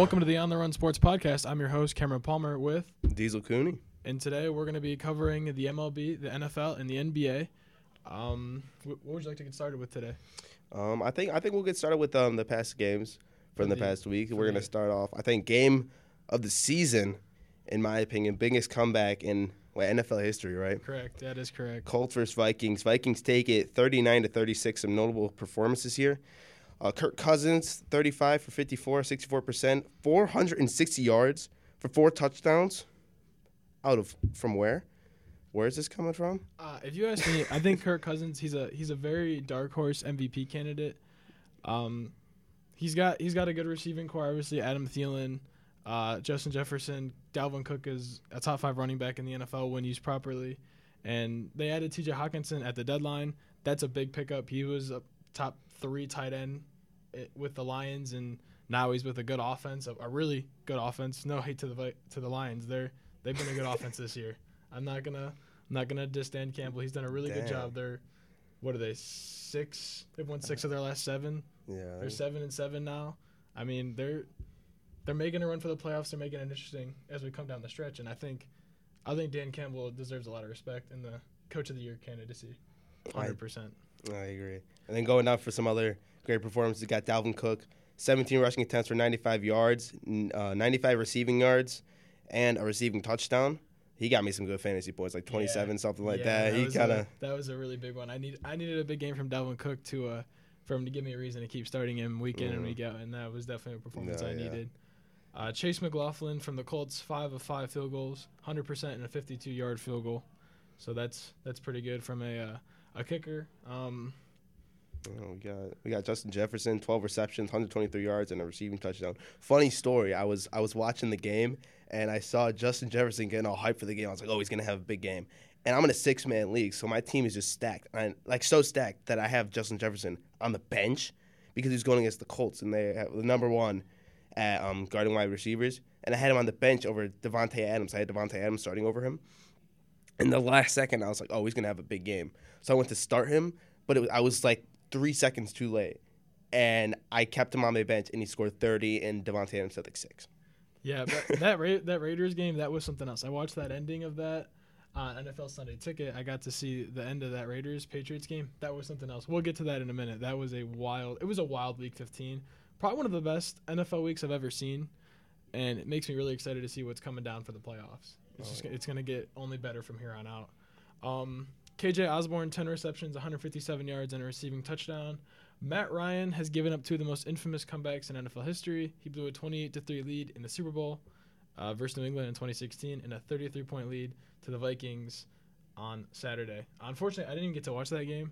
Welcome to the On the Run Sports Podcast. I'm your host, Cameron Palmer, with, Diesel Cooney. and today we're going to be covering the MLB, the NFL, and the NBA. Um, what would you like to get started with today? Um, I think I think we'll get started with um, the past games from the, the- past week. We're gonna start off. I think game of the season, in my opinion, biggest comeback in well, NFL history. Right? Correct. That is correct. Colts versus Vikings. Vikings take it 39 to 36. Some notable performances here. Uh, Kirk Cousins, 35 for 54, 64%, 460 yards for four touchdowns. Out of from where? Where is this coming from? Uh, if you ask me, I think Kirk Cousins. He's a he's a very dark horse MVP candidate. Um, he's got he's got a good receiving core. Obviously, Adam Thielen, uh, Justin Jefferson, Dalvin Cook is a top five running back in the NFL when used properly, and they added T.J. Hockenson at the deadline. That's a big pickup. He was a top three tight end with the Lions, and now he's with a good offense, a, a really good offense. No hate to the to the Lions. They're they've been a good offense this year. I'm not gonna I'm not gonna diss Dan Campbell. He's done a really good job. They're what are they six? They've won six of their last seven. Yeah. They're seven and seven now. I mean they're they're making a run for the playoffs. They're making it interesting as we come down the stretch. And I think I think Dan Campbell deserves a lot of respect in the coach of the year candidacy. Hundred percent. I agree. And then going down for some other great performances, you got Dalvin Cook, 17 rushing attempts for 95 yards, uh, 95 receiving yards, and a receiving touchdown. He got me some good fantasy points, like 27, something like that. He kind of that was a really big one. I need I needed a big game from Dalvin Cook to uh for him to give me a reason to keep starting him week in and Mhm. week out, and that was definitely a performance No, I yeah. needed. Uh, Chase McLaughlin from the Colts, five of five field goals, hundred percent and a fifty-two yard field goal, so that's that's pretty good from a uh, a kicker. Um, we got we got Justin Jefferson, 12 receptions, 123 yards, and a receiving touchdown. Funny story. I was I was watching the game and I saw Justin Jefferson getting all hyped for the game. I was like, oh, he's gonna have a big game. And I'm in a six man league, so my team is just stacked, and like so stacked that I have Justin Jefferson on the bench because he's going against the Colts, and they have the number one at um, guarding wide receivers, and I had him on the bench over Davante Adams. I had Davante Adams starting over him. In the last second, I was like, "Oh, he's gonna have a big game." So I went to start him, but was, I was like three seconds too late, and I kept him on my bench, and he scored thirty, and Davante Adams had like six. yeah, but that Ra- that Raiders game that was something else. I watched that ending of that on NFL Sunday Ticket. I got to see the end of that Raiders Patriots game. That was something else. We'll get to that in a minute. That was a wild. It was a wild Week 15. Probably one of the best NFL weeks I've ever seen, and it makes me really excited to see what's coming down for the playoffs. It's just it's gonna get only better from here on out. Um, KJ Osborn, 10 receptions, 157 yards, and a receiving touchdown. Matt Ryan has given up two of the most infamous comebacks in NFL history. He blew a 28 to 3 lead in the Super Bowl uh, versus New England in 2016 and a 33 point lead to the Vikings on Saturday. Unfortunately, I didn't even get to watch that game.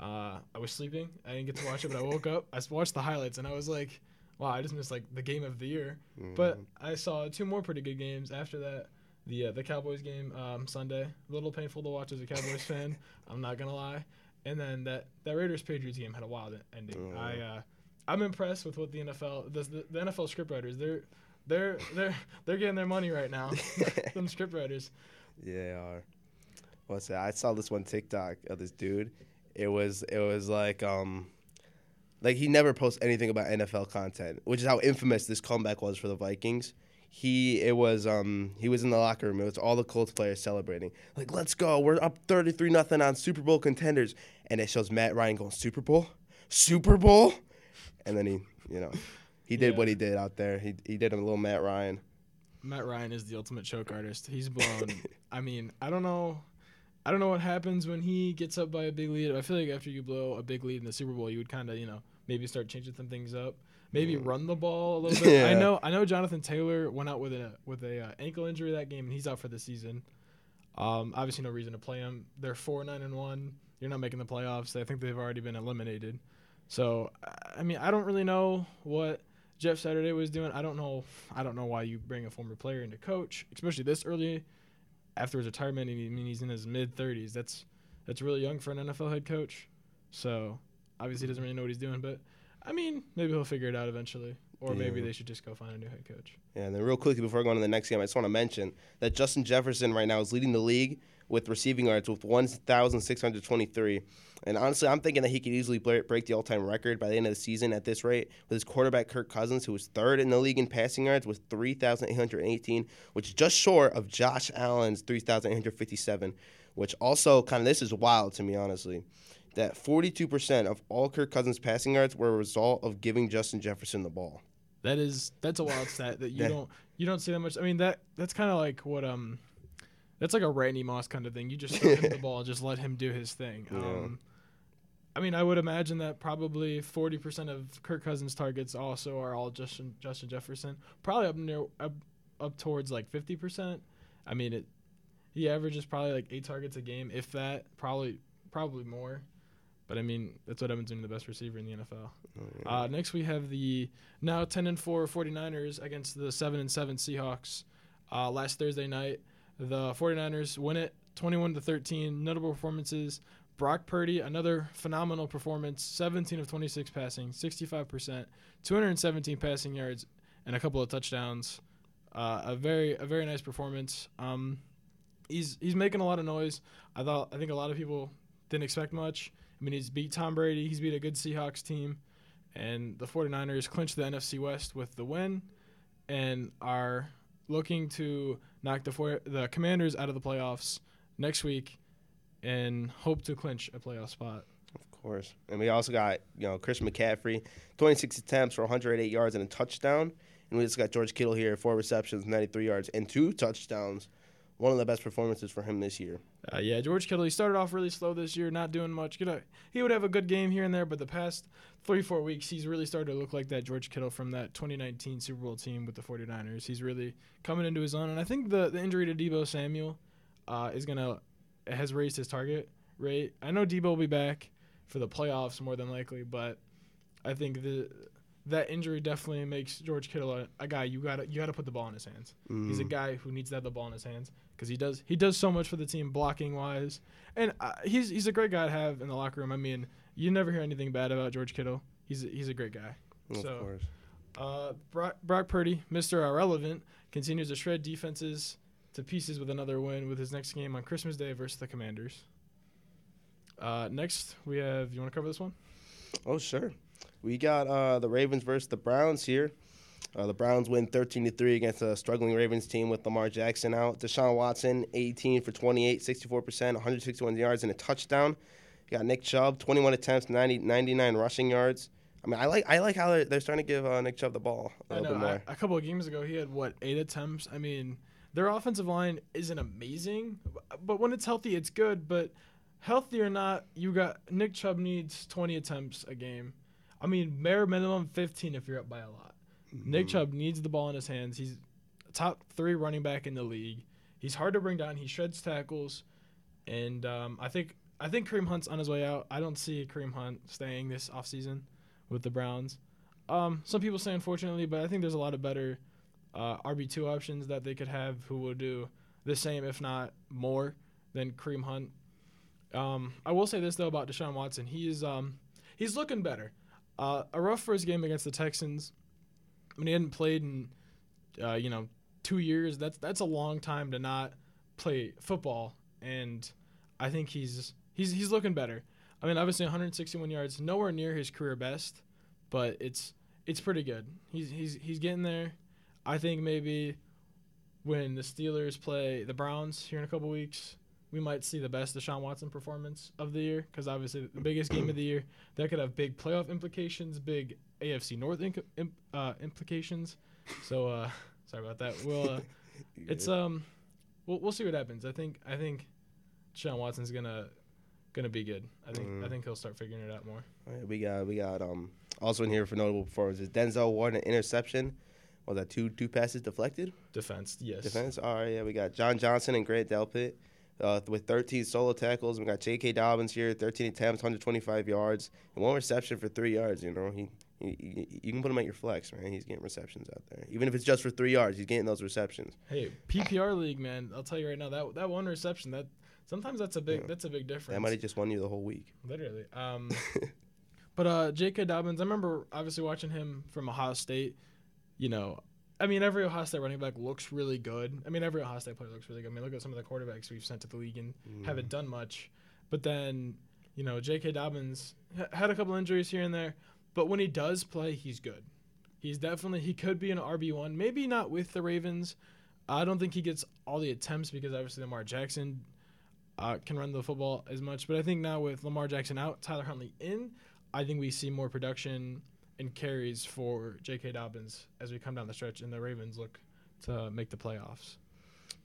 Uh, I was sleeping. I didn't get to watch it, but I woke up. I watched the highlights and I was like, wow, I just missed like the game of the year. But I saw two more pretty good games after that. The uh, the Cowboys game um, Sunday, a little painful to watch as a Cowboys fan. I'm not gonna lie. And then that that Raiders Patriots game had a wild ending. Oh. I uh, I'm impressed with what the NFL the, the, the NFL scriptwriters they're they're they're they're getting their money right now. Them scriptwriters. Yeah, they are. What's that? I saw this one TikTok of this dude. It was it was like um like he never posts anything about NFL content, which is how infamous this comeback was for the Vikings. He it was um he was in the locker room. It was all the Colts players celebrating. Like, let's go. We're up 33 nothing on Super Bowl contenders. And it shows Matt Ryan going, Super Bowl? Super Bowl? And then he, you know, he did Yeah. what he did out there. He he did a little Matt Ryan. Matt Ryan is the ultimate choke artist. He's blown. I mean, I don't know. I don't know what happens when he gets up by a big lead. I feel like after you blow a big lead in the Super Bowl, you would kind of, you know, maybe start changing some things up. Maybe run the ball a little bit. I know. I know. Jonathan Taylor went out with a with a uh, ankle injury that game, and he's out for the season. Um, obviously, no reason to play him. They're four nine and one. You're not making the playoffs. I think they've already been eliminated. So, I mean, I don't really know what Jeff Saturday was doing. I don't know. I don't know why you bring a former player into coach, especially this early after his retirement. I mean, he's in his mid 30s. That's that's really young for an NFL head coach. So obviously, he doesn't really know what he's doing. But I mean, maybe he'll figure it out eventually. or maybe they should just go find a new head coach. Yeah, and then real quickly before going to the next game, I just want to mention that Justin Jefferson right now is leading the league with receiving yards with 1,623. And honestly, I'm thinking that he could easily break the all-time record by the end of the season at this rate with his quarterback Kirk Cousins, who was third in the league in passing yards with 3,818, which is just short of Josh Allen's 3,857. Which also kind of this is wild to me, honestly. That 42% of all Kirk Cousins' passing yards were a result of giving Justin Jefferson the ball. That is that's a wild stat that you Yeah. don't you don't see that much. I mean that that's kind of like what um that's like a Randy Moss kind of thing. You just throw him the ball and just let him do his thing. Yeah. Um, I mean, I would imagine that probably forty percent of Kirk Cousins' targets also are all Justin Justin Jefferson. Probably up near up, up towards like fifty percent. I mean, it he averages probably like eight targets a game, if that. Probably probably more. But I mean, that's what Evans doing the best receiver in the NFL. Uh, next, we have the now 10 and 4 49ers against the 7 and 7 Seahawks. Uh, last Thursday night, the 49ers win it 21 to 13. Notable performances Brock Purdy, another phenomenal performance 17 of 26 passing, 65%, 217 passing yards, and a couple of touchdowns. Uh, a very a very nice performance. Um, he's he's making a lot of noise. I thought I think a lot of people didn't expect much. I mean, he's beat Tom Brady. He's beat a good Seahawks team and the 49ers clinched the NFC West with the win and are looking to knock the four, the Commanders out of the playoffs next week and hope to clinch a playoff spot. Of course. And we also got, you know, Chris McCaffrey, 26 attempts for 108 yards and a touchdown. And we just got George Kittle here, four receptions, 93 yards, and two touchdowns. One of the best performances for him this year. Uh, yeah, George Kittle, he started off really slow this year, not doing much. Gonna, he would have a good game here and there, but the past three, four weeks, he's really started to look like that George Kittle from that 2019 Super Bowl team with the 49ers. He's really coming into his own. And I think the, the injury to Deebo Samuel uh, is going to, has raised his target rate. I know Deebo will be back for the playoffs more than likely, but I think the that injury definitely makes George Kittle a, a guy you gotta you gotta put the ball in his hands. He's a Mm. guy who needs to have the ball in his hands because he does he does so much for the team blocking wise, and uh, he's he's a great guy to have in the locker room. I mean, you never hear anything bad about George Kittle. He's he's a great guy. Of so- course. Uh, Brock, Brock Purdy, Mr. Irrelevant, continues to shred defenses to pieces with another win with his next game on Christmas Day versus the Commanders. Uh, next, we have. You want to cover this one? Oh, sure. We got uh, the Ravens versus the Browns here. Uh, the Browns win 13 to 3 against a struggling Ravens team with Lamar Jackson out. Deshaun Watson, 18 for 28, 64%, 161 yards, and a touchdown. You got Nick Chubb, 21 attempts, 90, 99 rushing yards. I mean, I like I like how they're, they're starting to give uh, Nick Chubb the ball a I know. bit more. I- a couple of games ago, he had what eight attempts. I mean, their offensive line isn't amazing, but when it's healthy, it's good. But healthy or not, you got Nick Chubb needs 20 attempts a game. I mean, bare minimum 15 if you're up by a lot. Nick Mhm. Chubb needs the ball in his hands. He's top three running back in the league. He's hard to bring down. He shreds tackles, and um, I think I think Kareem Hunt's on his way out. I don't see Kareem Hunt staying this offseason with the Browns. Um, some people say unfortunately, but I think there's a lot of better uh, RB two options that they could have who will do the same, if not more, than Kareem Hunt. Um, I will say this though about Deshaun Watson. He is um, he's looking better. Uh, a rough first game against the Texans. I mean, he hadn't played in uh, you know two years. That's that's a long time to not play football, and I think he's he's he's looking better. I mean, obviously 161 yards, nowhere near his career best, but it's it's pretty good. He's he's he's getting there. I think maybe when the Steelers play the Browns here in a couple weeks, we might see the best Deshaun Watson performance of the year because obviously the biggest game of the year that could have big playoff implications, big AFC North inc- imp, uh, implications. So uh, sorry about that. We'll uh, it's um we'll we'll see what happens. I think I think Deshaun Watson's gonna gonna be good. I think I Mm. think he'll start figuring it out more. All right, we got we got um also in here for notable performances. Denzel Ward an interception. Was that two two passes deflected? Defense, yes. Defense. All right, yeah, we got John Johnson and Grant Delpit uh, with 13 solo tackles. We got J.K. Dobbins here, 13 attempts, 125 yards, and one reception for three yards. You know, he, he, you can put him at your flex, man. He's getting receptions out there, even if it's just for three yards. He's getting those receptions. Hey, PPR league, man. I'll tell you right now that that one reception that sometimes that's a big Yeah. that's a big difference. That might have just won you the whole week. Literally. Um, But uh, J.K. Dobbins, I remember obviously watching him from Ohio State. You know, I mean, every Ohio State running back looks really good. I mean, every Ohio State player looks really good. I mean, look at some of the quarterbacks we've sent to the league and Mm. haven't done much. But then, you know, J.K. Dobbins ha- had a couple injuries here and there. But when he does play, he's good. He's definitely he could be an RB one, maybe not with the Ravens. I don't think he gets all the attempts because obviously Lamar Jackson uh, can run the football as much. But I think now with Lamar Jackson out, Tyler Huntley in, I think we see more production and carries for J.K. Dobbins as we come down the stretch, and the Ravens look to make the playoffs.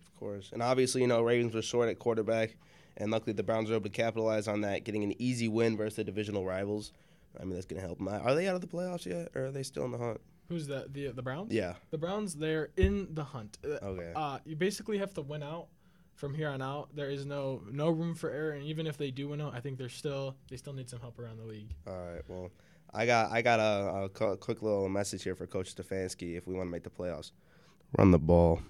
Of course. And obviously, you know, Ravens were short at quarterback, and luckily the Browns were able to capitalize on that, getting an easy win versus the divisional rivals. I mean, that's going to help them out. Are they out of the playoffs yet, or are they still in the hunt? Who's that? The the Browns? Yeah. The Browns, they're in the hunt. Uh, Okay. Uh, you basically have to win out from here on out. There is no no room for error, and even if they do win out, I think they're still they still need some help around the league. All right. Well, I got I got a, a quick little message here for Coach Stefanski if we want to make the playoffs. Run the ball.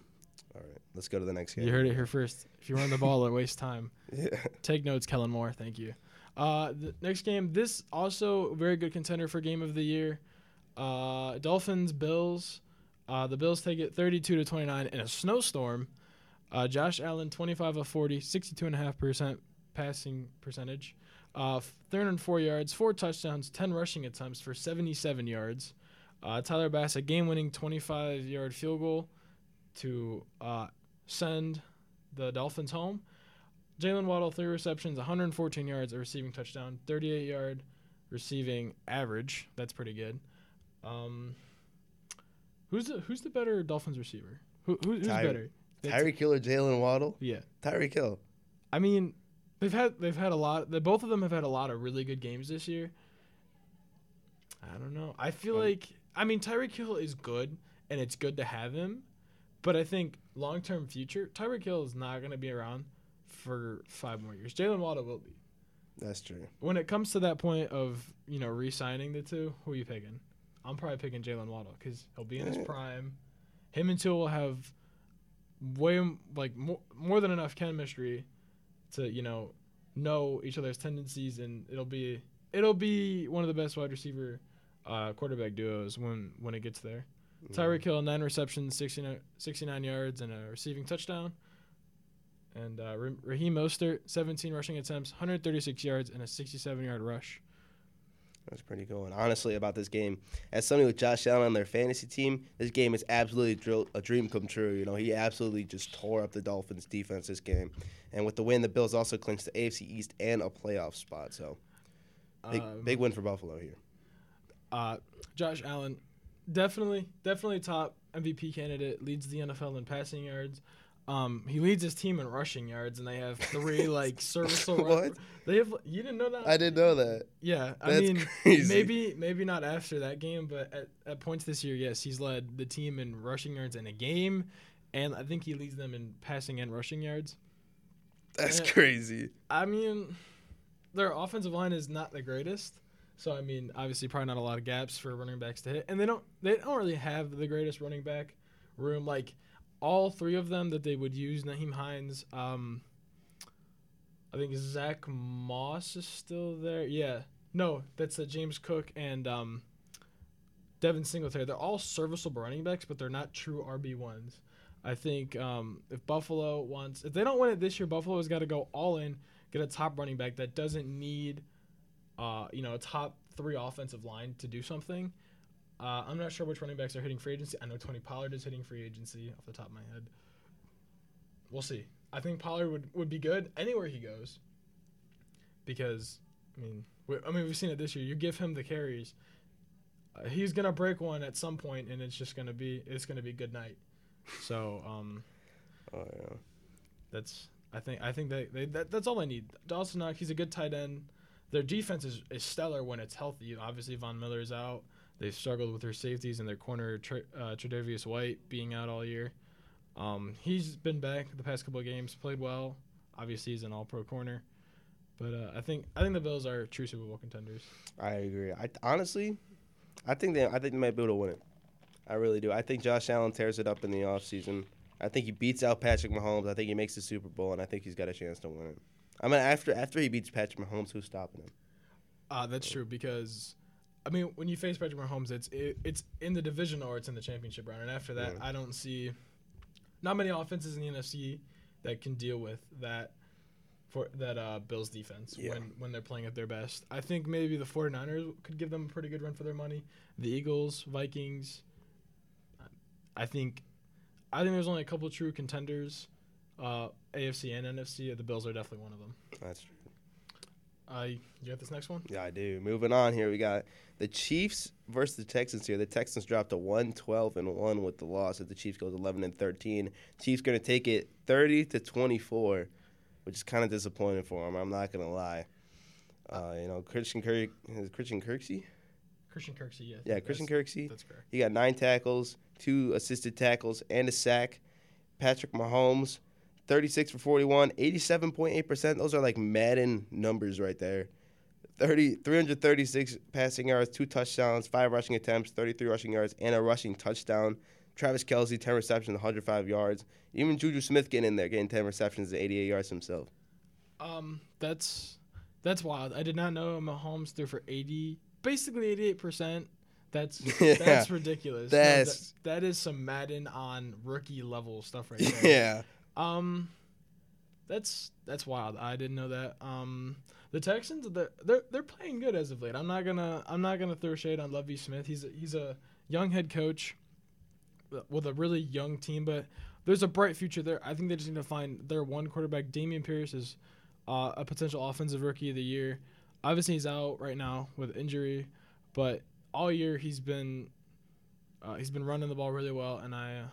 All right. Let's go to the next game. You heard it here first. If you run the ball, it wastes time. Yeah. Take notes, Kellen Moore. Thank you. Uh, the next game, this also a very good contender for game of the year. Uh, Dolphins Bills. Uh, the Bills take it 32 to 29 in a snowstorm. Uh, Josh Allen 25 of 40, 62.5% passing percentage. Uh, 304 yards, four touchdowns, 10 rushing attempts for 77 yards. Uh, Tyler Bass a game-winning 25-yard field goal to uh, send the Dolphins home. Jalen Waddle, three receptions, 114 yards, a receiving touchdown, 38 yard receiving average. That's pretty good. Um, who's the who's the better Dolphins receiver? Who, who who's Tyre- better? Tyreek Hill or Jalen Waddle? Yeah, Tyreek Hill. I mean, they've had they've had a lot. The, both of them have had a lot of really good games this year. I don't know. I feel Um, like I mean Tyreek Hill is good, and it's good to have him, but I think long term future Tyreek Hill is not going to be around for five more years. Jalen Waddle will be. That's true. When it comes to that point of you know re-signing the two, who are you picking? I'm probably picking Jalen Waddle because he'll be in his prime. Him and Tua will have way like more, more than enough chemistry to you know know each other's tendencies, and it'll be it'll be one of the best wide receiver uh, quarterback duos when when it gets there. Tyreek Hill, nine receptions, 69, 69 yards, and a receiving touchdown. And uh, Ra- Raheem Mostert, 17 rushing attempts, 136 yards, and a 67 yard rush. That's pretty cool. And honestly, about this game, as somebody with Josh Allen on their fantasy team, this game is absolutely drill- a dream come true. You know, he absolutely just tore up the Dolphins' defense this game. And with the win, the Bills also clinched the AFC East and a playoff spot. So, big, Um, big win for Buffalo here. Uh, Josh Allen, definitely, definitely top MVP candidate. Leads the NFL in passing yards. Um, he leads his team in rushing yards, and they have three like serviceable. What? They have. You didn't know that? I didn't know that. Yeah, I That's mean, crazy. maybe maybe not after that game, but at, at points this year, yes, he's led the team in rushing yards in a game, and I think he leads them in passing and rushing yards. That's Yeah. crazy. I mean, their offensive line is not the greatest, so I mean, obviously, probably not a lot of gaps for running backs to hit, and they don't they don't really have the greatest running back room. Like all three of them that they would use, Nyheim Hines, um, I think Zach Moss is still there. Yeah, no, that's uh, James Cook and um, Devin Singletary. They're all serviceable running backs, but they're not true RB ones. I think um, if Buffalo wants, if they don't win it this year, Buffalo's got to go all in, get a top running back that doesn't need, uh, you know, a top three offensive line to do something. Uh, I'm not sure which running backs are hitting free agency. I know Tony Pollard is hitting free agency off the top of my head. We'll see. I think Pollard would, would be good anywhere he goes. Because, I mean, we, I mean, we've seen it this year. You give him the carries, uh, he's gonna break one at some point, and it's just gonna be it's gonna be good night. So, um, Oh, yeah. that's I think I think they, they that, that's all I need. Dawson Knox, he's a good tight end. Their defense is, is stellar when it's healthy. Obviously, Von Miller is out. They've struggled with their safeties and their corner, Tre- uh, Tre'Davious White being out all year. Um, he's been back the past couple of games, played well. Obviously, he's an All-Pro corner, but uh, I think I think the Bills are true Super Bowl contenders. I agree. I honestly, I think they, I think they might be able to win it. I really do. I think Josh Allen tears it up in the offseason. I think he beats out Patrick Mahomes. I think he makes the Super Bowl, and I think he's got a chance to win it. I mean, after after he beats Patrick Mahomes, who's stopping him? Uh, that's true because, I mean, when you face Patrick Mahomes, it's it, it's in the division or it's in the championship round, and after that, Yeah. I don't see not many offenses in the NFC that can deal with that for that uh, Bills defense Yeah. when when they're playing at their best. I think maybe the 49ers could give them a pretty good run for their money. The Eagles, Vikings. I think I think there's only a couple true contenders. Uh, AFC and NFC. The Bills are definitely one of them. That's true. Uh, you got this next one? Yeah, I do. Moving on here, we got the Chiefs versus the Texans here. The Texans dropped to 112 and 1 with the loss as the Chiefs goes 11 and 13. Chiefs going to take it 30 to 24, which is kind of disappointing for them. I'm not going to lie. Uh, you know, Christian Kirk, is Christian Kirksey? Christian Kirksey, yes. Yeah, Christian Kirksey. That's correct. He got nine tackles, two assisted tackles, and a sack. Patrick Mahomes, 36 for 41, 87.8%. Those are like Madden numbers right there. 30, 336 passing yards, two touchdowns, five rushing attempts, 33 rushing yards, and a rushing touchdown. Travis Kelce, 10 receptions, 105 yards. Even Juju Smith getting in there, getting 10 receptions and 88 yards himself. Um, that's that's wild. I did not know Mahomes threw for 80, basically 88 percent. That's Yeah. that's ridiculous. No, That's- that, that is some Madden on rookie level stuff right there. yeah. Um, that's that's wild. I didn't know that. Um, the Texans they're they're, they're playing good as of late. I'm not gonna I'm not gonna throw shade on Lovie Smith. He's a, he's a young head coach with a really young team, but there's a bright future there. I think they just need to find their one quarterback. Dameon Pierce is uh, a potential offensive rookie of the year. Obviously, he's out right now with injury, but all year he's been uh, he's been running the ball really well, and I. Uh,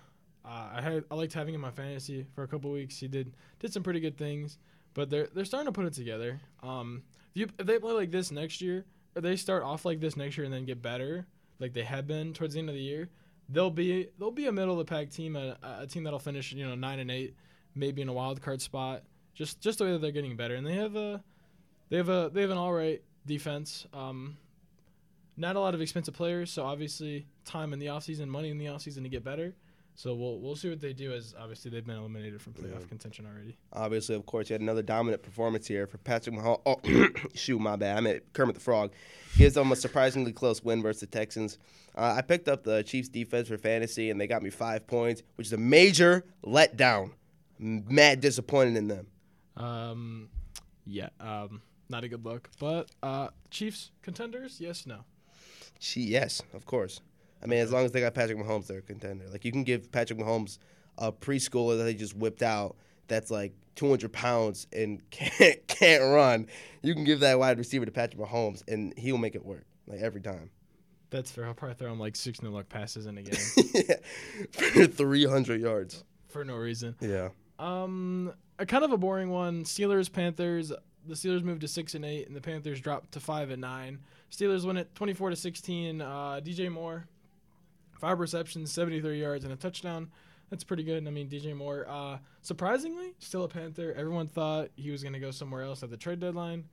I had I liked having him my fantasy for a couple weeks. He did did some pretty good things, but they're they're starting to put it together. Um, if, you, if they play like this next year, or they start off like this next year and then get better, like they have been towards the end of the year, they'll be they'll be a middle of the pack team, a, a team that'll finish you know nine and eight, maybe in a wild card spot. Just just the way that they're getting better, and they have a they have a they have an all right defense. Um, not a lot of expensive players, so obviously time in the offseason, money in the offseason to get better. So we'll we'll see what they do as obviously they've been eliminated from playoff Yeah. contention already. Obviously, of course, you had another dominant performance here for Patrick Mahomes. Oh, shoot, my bad. I meant Kermit the Frog. Gives them a surprisingly close win versus the Texans. Uh, I picked up the Chiefs defense for fantasy, and they got me five points, which is a major letdown. Mad disappointed in them. Um, yeah, um, not a good look. But uh, Chiefs contenders? Yes, no. She, yes, of course. I mean, as long as they got Patrick Mahomes, they're a contender. Like you can give Patrick Mahomes a preschooler that they just whipped out that's like 200 pounds and can't can't run. You can give that wide receiver to Patrick Mahomes, and he'll make it work like every time. That's fair. I'll probably throw him like six no luck passes in a game for 300 yards. for no reason. Yeah. Um, a kind of a boring one. Steelers Panthers. The Steelers moved to six and eight, and the Panthers dropped to five and nine. Steelers win it twenty four to sixteen. Uh, DJ Moore, five receptions, seventy three yards, and a touchdown. That's pretty good. I mean, DJ Moore, uh, surprisingly, still a Panther. Everyone thought he was going to go somewhere else at the trade deadline.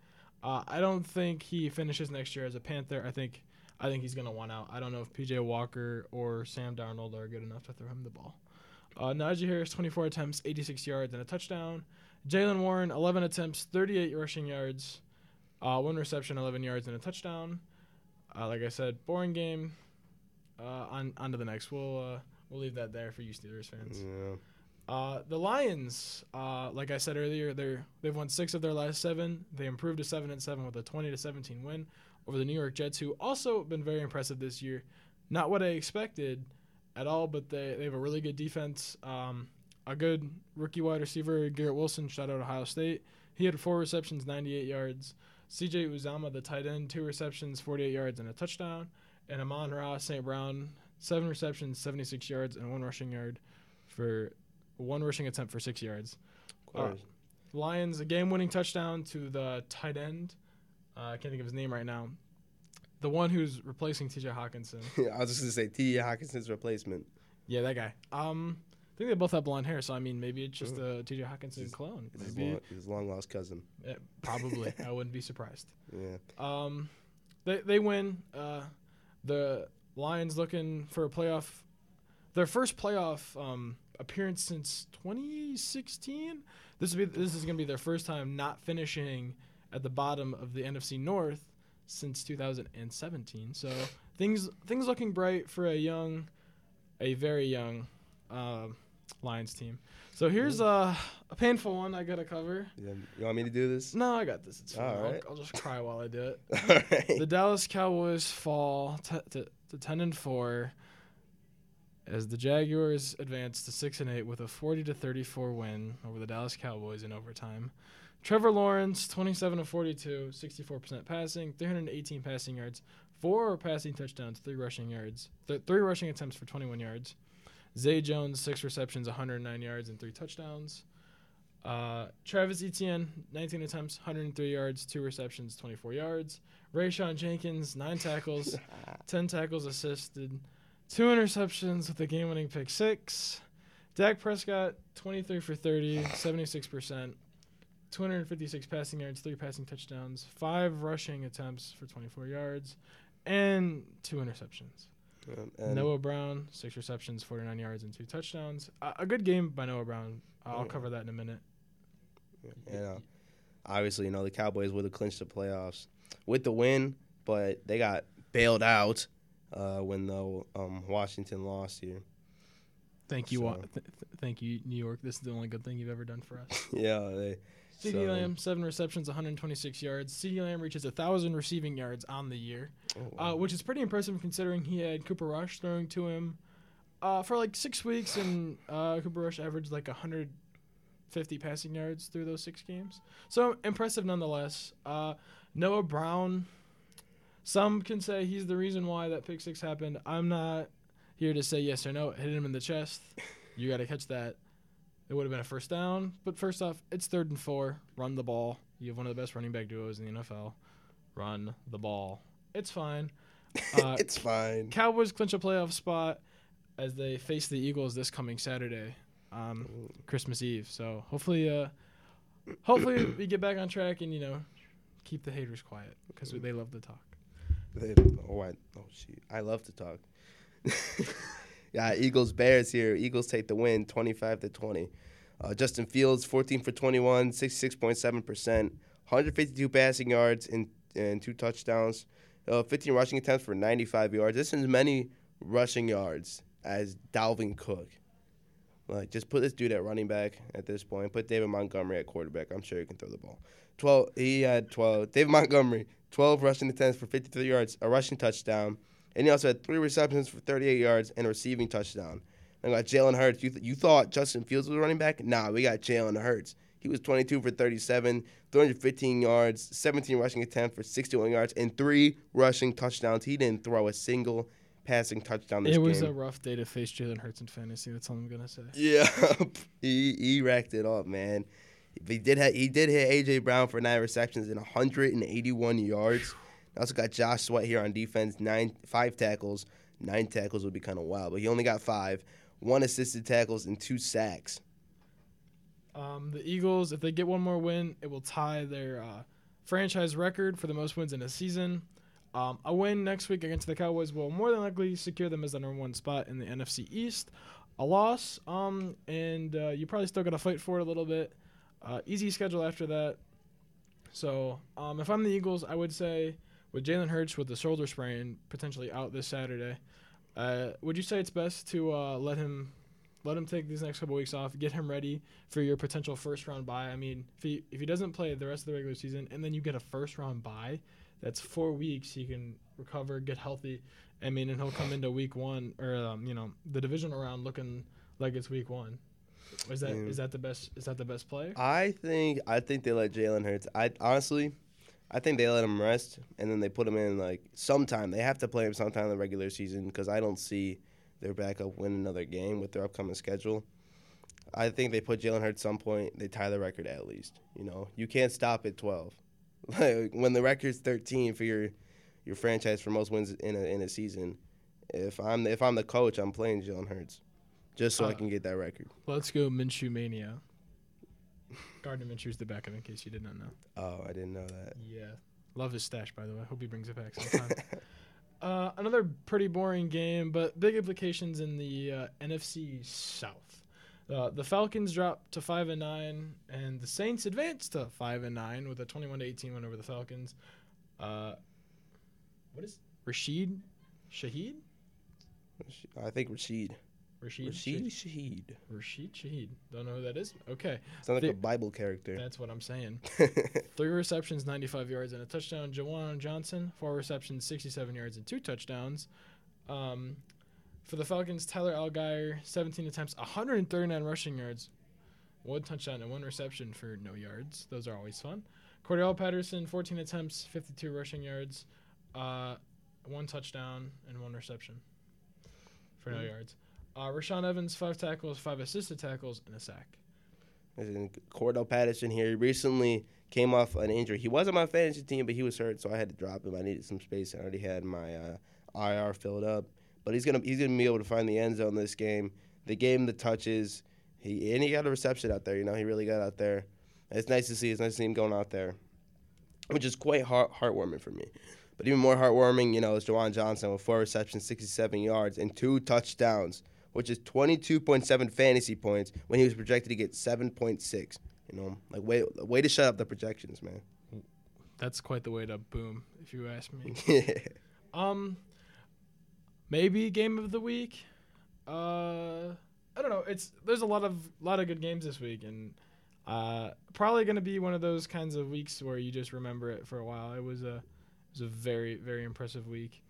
Uh, I don't think he finishes next year as a Panther. I think I think he's going to want out. I don't know if PJ Walker or Sam Darnold are good enough to throw him the ball. Uh, Najee Harris, 24 attempts, 86 yards, and a touchdown. Jaylen Warren, 11 attempts, 38 rushing yards, uh, one reception, 11 yards, and a touchdown. Uh, like I said, boring game. Uh, on on to the next. We'll uh, we'll leave that there for you Steelers fans. Yeah. Uh, the Lions, uh, like I said earlier, they're they've won six of their last seven. They improved to seven and seven with a 20 to 17 win over the New York Jets, who also been very impressive this year. Not what I expected at all, but they, they have a really good defense. Um, a good rookie wide receiver, Garrett Wilson, shout out Ohio State. He had four receptions, 98 yards. CJ Uzomah, the tight end, two receptions, 48 yards, and a touchdown. And Amon Ra St. Brown, seven receptions, 76 yards, and one rushing yard for one rushing attempt for six yards. Course. Lions, a game winning touchdown to the tight end. Uh, I can't think of his name right now. The one who's replacing TJ Hockenson. Yeah, I was just gonna say TJ Hockenson's replacement. Yeah, that guy. Um, I think they both have blonde hair, so I mean, maybe it's just a TJ Hockenson His- clone. His Maybe, long, his long lost cousin. Yeah, probably. I wouldn't be surprised. Yeah. Um, they they win. Uh, the Lions looking for a playoff, their first playoff um appearance since 2016. This will be this is gonna be their first time not finishing at the bottom of the NFC North since 2017. So things things looking bright for a young, a very young, uh, Lions team. So here's uh, a painful one I gotta cover. Yeah, You want me to do this? No, I got this. It's fine. All I'll. I'll just cry while I do it. All right. The Dallas Cowboys fall t- to, to 10 and 4 as the Jaguars advance to 6 and 8 with a 40 to 34 win over the Dallas Cowboys in overtime. Trevor Lawrence 27 of 42, 64% passing, 318 passing yards, 4 passing touchdowns, 3 rushing yards, th- 3 rushing attempts for 21 yards. Zay Jones 6 receptions, 109 yards and 3 touchdowns. Uh, Travis Etienne, 19 attempts, 103 yards, 2 receptions, 24 yards. Rayshawn Jenkins, 9 tackles, 10 tackles assisted, 2 interceptions with a game winning pick 6. Dak Prescott, 23 for 30, 76%, 256 passing yards, 3 passing touchdowns, 5 rushing attempts for 24 yards, and 2 interceptions. Um, and Noah Brown, 6 receptions, 49 yards, and 2 touchdowns. Uh, a good game by Noah Brown. I'll Yeah. cover that in a minute. And uh, obviously, you know, the Cowboys would have clinched the playoffs with the win, but they got bailed out uh, when the um, Washington lost here. Thank you, Wa- th- th- thank you, New York. This is the only good thing you've ever done for us. yeah, they. CeeDee so- Lamb, seven receptions, 126 yards. CeeDee Lamb reaches thousand receiving yards on the year, oh, uh, which is pretty impressive considering he had Cooper Rush throwing to him uh, for like six weeks, and uh, Cooper Rush averaged like 150 passing yards through those six games. So impressive nonetheless. Uh, Noah Brown, some can say he's the reason why that pick six happened. I'm not here to say yes or no. It hit him in the chest. You got to catch that. It would have been a first down, but first off, it's third and four. Run the ball. You have one of the best running back duos in the NFL. Run the ball. It's fine. Uh, it's fine. Cowboys clinch a playoff spot as they face the Eagles this coming Saturday, um, Christmas Eve. So hopefully, uh, hopefully we get back on track and you know keep the haters quiet because they love to talk. They, oh, I, oh, shoot. I love to talk. yeah, Eagles Bears here. Eagles take the win, twenty five to twenty. Uh, Justin Fields, fourteen for twenty one, sixty six point seven percent, one hundred fifty two passing yards and and two touchdowns. Uh, fifteen rushing attempts for ninety five yards. This is as many rushing yards as Dalvin Cook. Like, just put this dude at running back at this point. Put David Montgomery at quarterback. I'm sure he can throw the ball. Twelve. He had twelve. David Montgomery, twelve rushing attempts for 53 yards, a rushing touchdown, and he also had three receptions for 38 yards and a receiving touchdown. I got Jalen Hurts. You th- you thought Justin Fields was running back? Nah, we got Jalen Hurts. He was 22 for 37, 315 yards, 17 rushing attempts for 61 yards, and three rushing touchdowns. He didn't throw a single passing touchdown this it was game. a rough day to face Jalen Hurts in fantasy. That's all I'm gonna say. Yeah, he he racked it up, man. He did ha- he did hit AJ Brown for nine receptions and 181 yards. Also got Josh Sweat here on defense, nine five tackles. Nine tackles would be kind of wild, but he only got five. One assisted tackles and two sacks. Um, the Eagles, if they get one more win, it will tie their uh, franchise record for the most wins in a season. Um, a win next week against the Cowboys will more than likely secure them as the number one spot in the NFC East. A loss, um, and uh, you probably still to fight for it a little bit. Uh, easy schedule after that. So, um, if I'm the Eagles, I would say with Jalen Hurts with the shoulder sprain potentially out this Saturday, uh, would you say it's best to uh, let him let him take these next couple weeks off, get him ready for your potential first round bye. I mean, if he if he doesn't play the rest of the regular season and then you get a first round bye, that's four weeks. He can recover, get healthy. I mean, and he'll come into week one or um, you know the divisional round looking like it's week one. Is that is that the best? Is that the best play? I think I think they let Jalen Hurts. I honestly, I think they let him rest and then they put him in like sometime. They have to play him sometime in the regular season because I don't see their backup win another game with their upcoming schedule. I think they put Jalen Hurts at some point. They tie the record at least. You know, you can't stop at twelve. Like when the record's thirteen for your your franchise for most wins in a in a season. If I'm the, if I'm the coach, I'm playing Jalen Hurts, just so I Uh, can get that record. Let's go Minshew mania. Gardner Minshew's the backup, in case you did not know. Oh, I didn't know that. Yeah, love his stash by the way. Hope he brings it back sometime. Uh, another pretty boring game, but big implications in the uh, NFC South. Uh, the Falcons dropped to five and nine, and the Saints advanced to five and nine with a twenty-one to eighteen win over the Falcons. Uh, what is Rashid Shaheed? I think Rashid. Rashid Rashid Shaheed. Rashid Shaheed. Don't know who that is. Okay, Sounds like a Bible character. that's what I'm saying. Three receptions, 95 yards, and a touchdown. Juwan Johnson, four receptions, 67 yards, and two touchdowns. Um, for the Falcons, Tyler Allgeier, 17 attempts, 139 rushing yards, one touchdown, and one reception for no yards. Those are always fun. Cordarrelle Patterson, 14 attempts, 52 rushing yards, uh, one touchdown, and one reception for no Mm. yards. Uh, Rashaan Evans, five tackles, five assisted tackles, and a sack. And Cordarrelle Patterson here. He recently came off an injury. He wasn't my fantasy team, but he was hurt, so I had to drop him. I needed some space. I already had my uh, IR filled up, but he's gonna he's gonna be able to find the end zone this game. They gave him the touches. He and he got a reception out there. You know, he really got out there. It's nice to see. It's nice to see him going out there, which is quite heart heartwarming for me. But even more heartwarming, you know, is Juwan Johnson with four receptions, 67 yards, and two touchdowns, which is 22.7 fantasy points when he was projected to get 7.6. You know, like way way to shut up the projections, man. That's quite the way to boom, if you ask me. yeah. Um, maybe game of the week. Uh, I don't know. It's there's a lot of lot of good games this week, and uh, probably gonna be one of those kinds of weeks where you just remember it for a while. It was a it was a very very impressive week.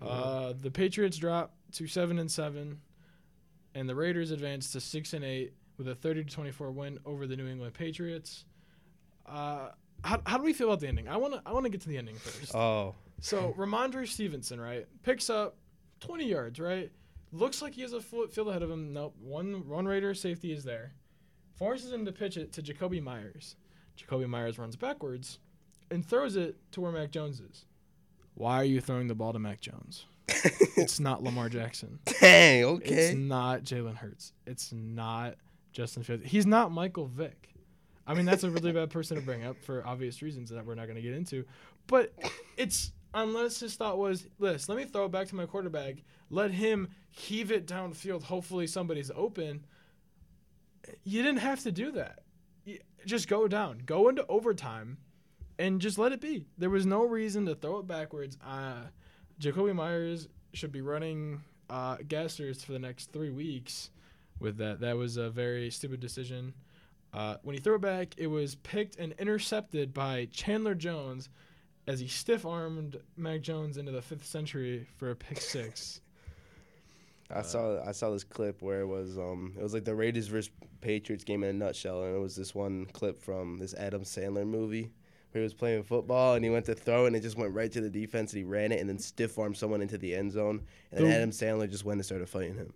Uh, the Patriots drop to seven and seven, and the Raiders advanced to six and eight with a thirty to twenty four win over the New England Patriots. Uh, how, how do we feel about the ending? I wanna I wanna get to the ending first. Oh. So Rhamondre Stevenson, right, picks up 20 yards, right? Looks like he has a foot field ahead of him. Nope. One one Raider safety is there. Forces him to pitch it to Jakobi Meyers. Jakobi Meyers runs backwards and throws it to where Mac Jones is. Why are you throwing the ball to Mac Jones? It's not Lamar Jackson. Dang. Okay. It's not Jalen Hurts. It's not Justin Fields. He's not Michael Vick. I mean, that's a really bad person to bring up for obvious reasons that we're not going to get into. But it's unless his thought was, "Listen, let me throw it back to my quarterback. Let him heave it downfield. Hopefully, somebody's open." You didn't have to do that. You- just go down, go into overtime, and just let it be. There was no reason to throw it backwards. Uh, Jakobi Meyers should be running uh, gassers for the next three weeks with that. That was a very stupid decision. Uh, when he threw it back, it was picked and intercepted by Chandler Jones as he stiff armed Mac Jones into the fifth century for a pick six. I saw I saw this clip where it was um it was like the Raiders versus Patriots game in a nutshell, and it was this one clip from this Adam Sandler movie where he was playing football and he went to throw and it just went right to the defense and he ran it and then stiff armed someone into the end zone and then Adam Sandler just went and started fighting him.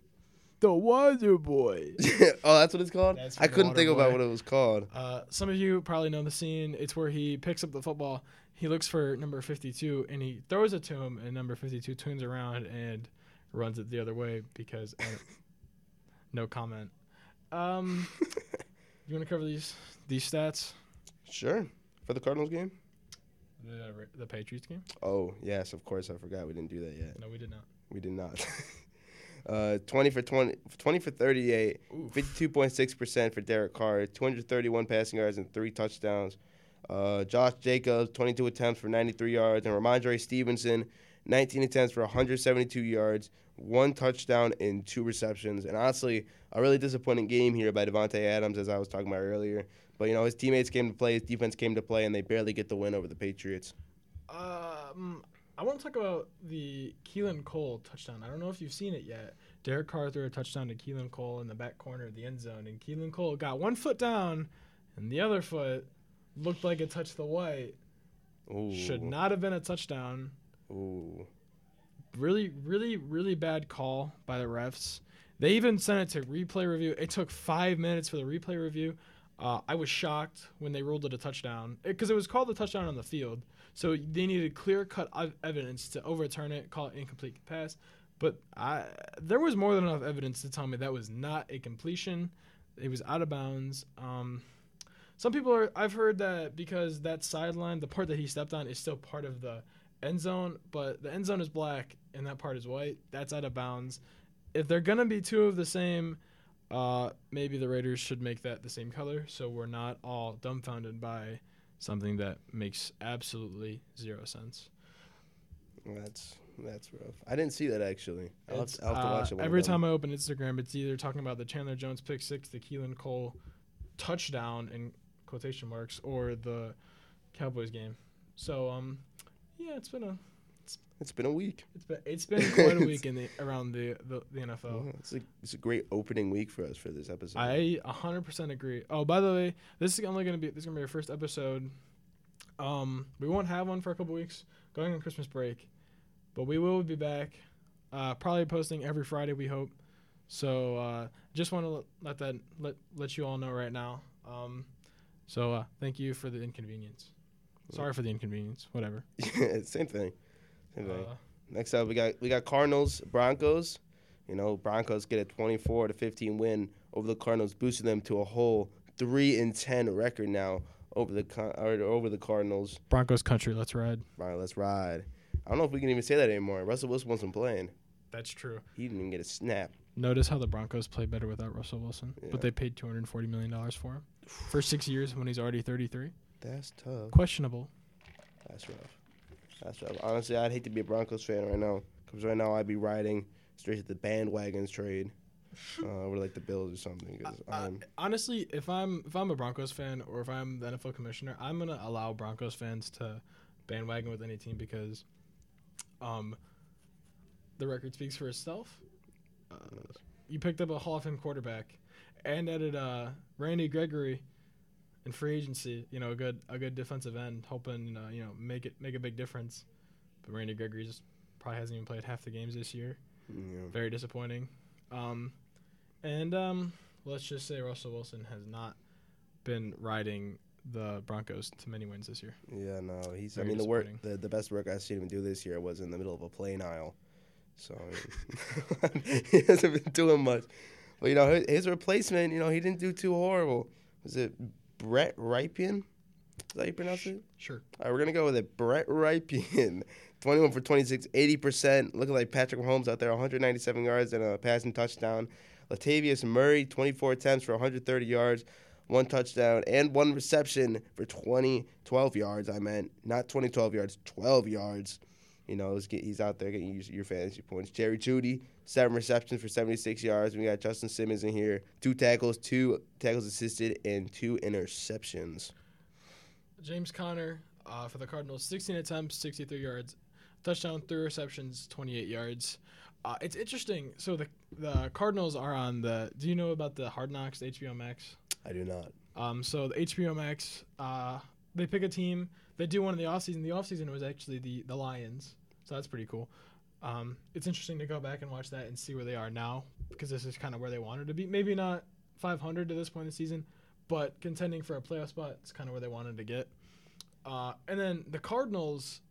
the Waterboy. oh, that's what it's called. That's I couldn't think about what it was called. Uh, some of you probably know the scene. It's where he picks up the football. He looks for number 52 and he throws it to him, and number 52 turns around and runs it the other way because uh, no comment. Um, you want to cover these these stats? Sure, for the Cardinals game. The the Patriots game? Oh yes, of course. I forgot we didn't do that yet. No, we did not. We did not. uh, 20 for 20, 20 for 38, Oof. 52.6% for Derek Carr, 231 passing yards and three touchdowns. Uh, Josh Jacobs, 22 attempts for 93 yards, and Rhamondre Stevenson, 19 attempts for 172 yards, one touchdown and two receptions. And honestly, a really disappointing game here by Davante Adams, as I was talking about earlier. But you know, his teammates came to play, his defense came to play, and they barely get the win over the Patriots. Um, I want to talk about the Keelan Cole touchdown. I don't know if you've seen it yet. Derek Carr threw a touchdown to Keelan Cole in the back corner of the end zone, and Keelan Cole got one foot down, and the other foot looked like it touched the white. Ooh. Should not have been a touchdown. Ooh. Really, really, really bad call by the refs. They even sent it to replay review. It took five minutes for the replay review. Uh, I was shocked when they ruled it a touchdown because it, was called a touchdown on the field. So they needed clear cut evidence to overturn it, call it incomplete pass. But I, there was more than enough evidence to tell me that was not a completion. It was out of bounds. Um, some people are. I've heard that because that sideline, the part that he stepped on, is still part of the end zone, but the end zone is black and that part is white. That's out of bounds. If they're gonna be two of the same, uh, maybe the Raiders should make that the same color, so we're not all dumbfounded by something that makes absolutely zero sense. That's that's rough. I didn't see that actually. I'll have, to, I'll have to uh, watch it. one every time I open Instagram, it's either talking about the Chandler Jones pick six, the Keelan Cole touchdown in quotation marks, or the Cowboys game. So um, yeah, it's been a It's been a week. it's been it's been quite a week in the around the the, the NFL. Yeah, it's a it's a great opening week for us for this episode. I 100% agree. Oh, by the way, this is only going to be this is to be our first episode. Um, we won't have one for a couple weeks going on Christmas break, but we will be back. Uh, probably posting every Friday. We hope. So uh, just want to let that let let you all know right now. Um, so uh, thank you for the inconvenience. Sorry for the inconvenience. Whatever. Yeah, same thing. Thing. Uh, Next up, we got we got Cardinals Broncos. You know, Broncos get a 24 to 15 win over the Cardinals, boosting them to a whole three and 10 record now over the Con- or over the Cardinals. Broncos country. Let's ride. All right, let's ride. I don't know if we can even say that anymore. Russell Wilson wasn't playing. That's true. He didn't even get a snap. Notice how the Broncos play better without Russell Wilson, Yeah. but they paid 240 million dollars for him for six years when he's already 33. That's tough. Questionable. That's rough. That's rough. Honestly, I'd hate to be a Broncos fan right now because right now I'd be riding straight to the bandwagons trade uh, over like the Bills or something. Uh, I'm- honestly, if I'm if I'm a Broncos fan or if I'm the NFL commissioner, I'm gonna allow Broncos fans to bandwagon with any team because, um, the record speaks for itself. Uh, you picked up a Hall of Fame quarterback, and added uh, Randy Gregory in free agency. You know, a good a good defensive end, hoping uh, you know make it make a big difference. But Randy Gregory just probably hasn't even played half the games this year know, very disappointing. Um, and um, let's just say Russell Wilson has not been riding the Broncos to many wins this year. Yeah, no, he's. Very I mean, the work, the, the best work I've seen him do this year was in the middle of a plane aisle. So I mean, he hasn't been doing much. But you know, his, his replacement, you know, he didn't do too horrible. Was it Brett Rypien? Is that how you pronounce it? Sure. All right, we're gonna go with it. Brett Rypien, 21 for 26, 80 percent, looking like Patrick Mahomes out there, 197 yards and a passing touchdown. Latavius Murray, 24 attempts for 130 yards, one touchdown, and one reception for 20, 12 yards. I meant not 20, 12 yards, 12 yards. You know, he's, out there getting your, your fantasy points. Jerry Jeudy, seven receptions for 76 yards. We got Justin Simmons in here, two tackles, two tackles assisted, and two interceptions. James Conner uh, for the Cardinals, 16 attempts, 63 yards, touchdown, three receptions, 28 yards. Uh, it's interesting. So the the Cardinals are on the. Do you know about the Hard Knocks, the HBO Max? I do not. Um, so the HBO Max, uh, they pick a team. They do one in the offseason. The offseason was actually the, the Lions. So that's pretty cool. Um, it's interesting to go back and watch that and see where they are now because this is kind of where they wanted to be. Maybe not 500 to this point in the season, but contending for a playoff spot is kind of where they wanted to get. Uh, and then the Cardinals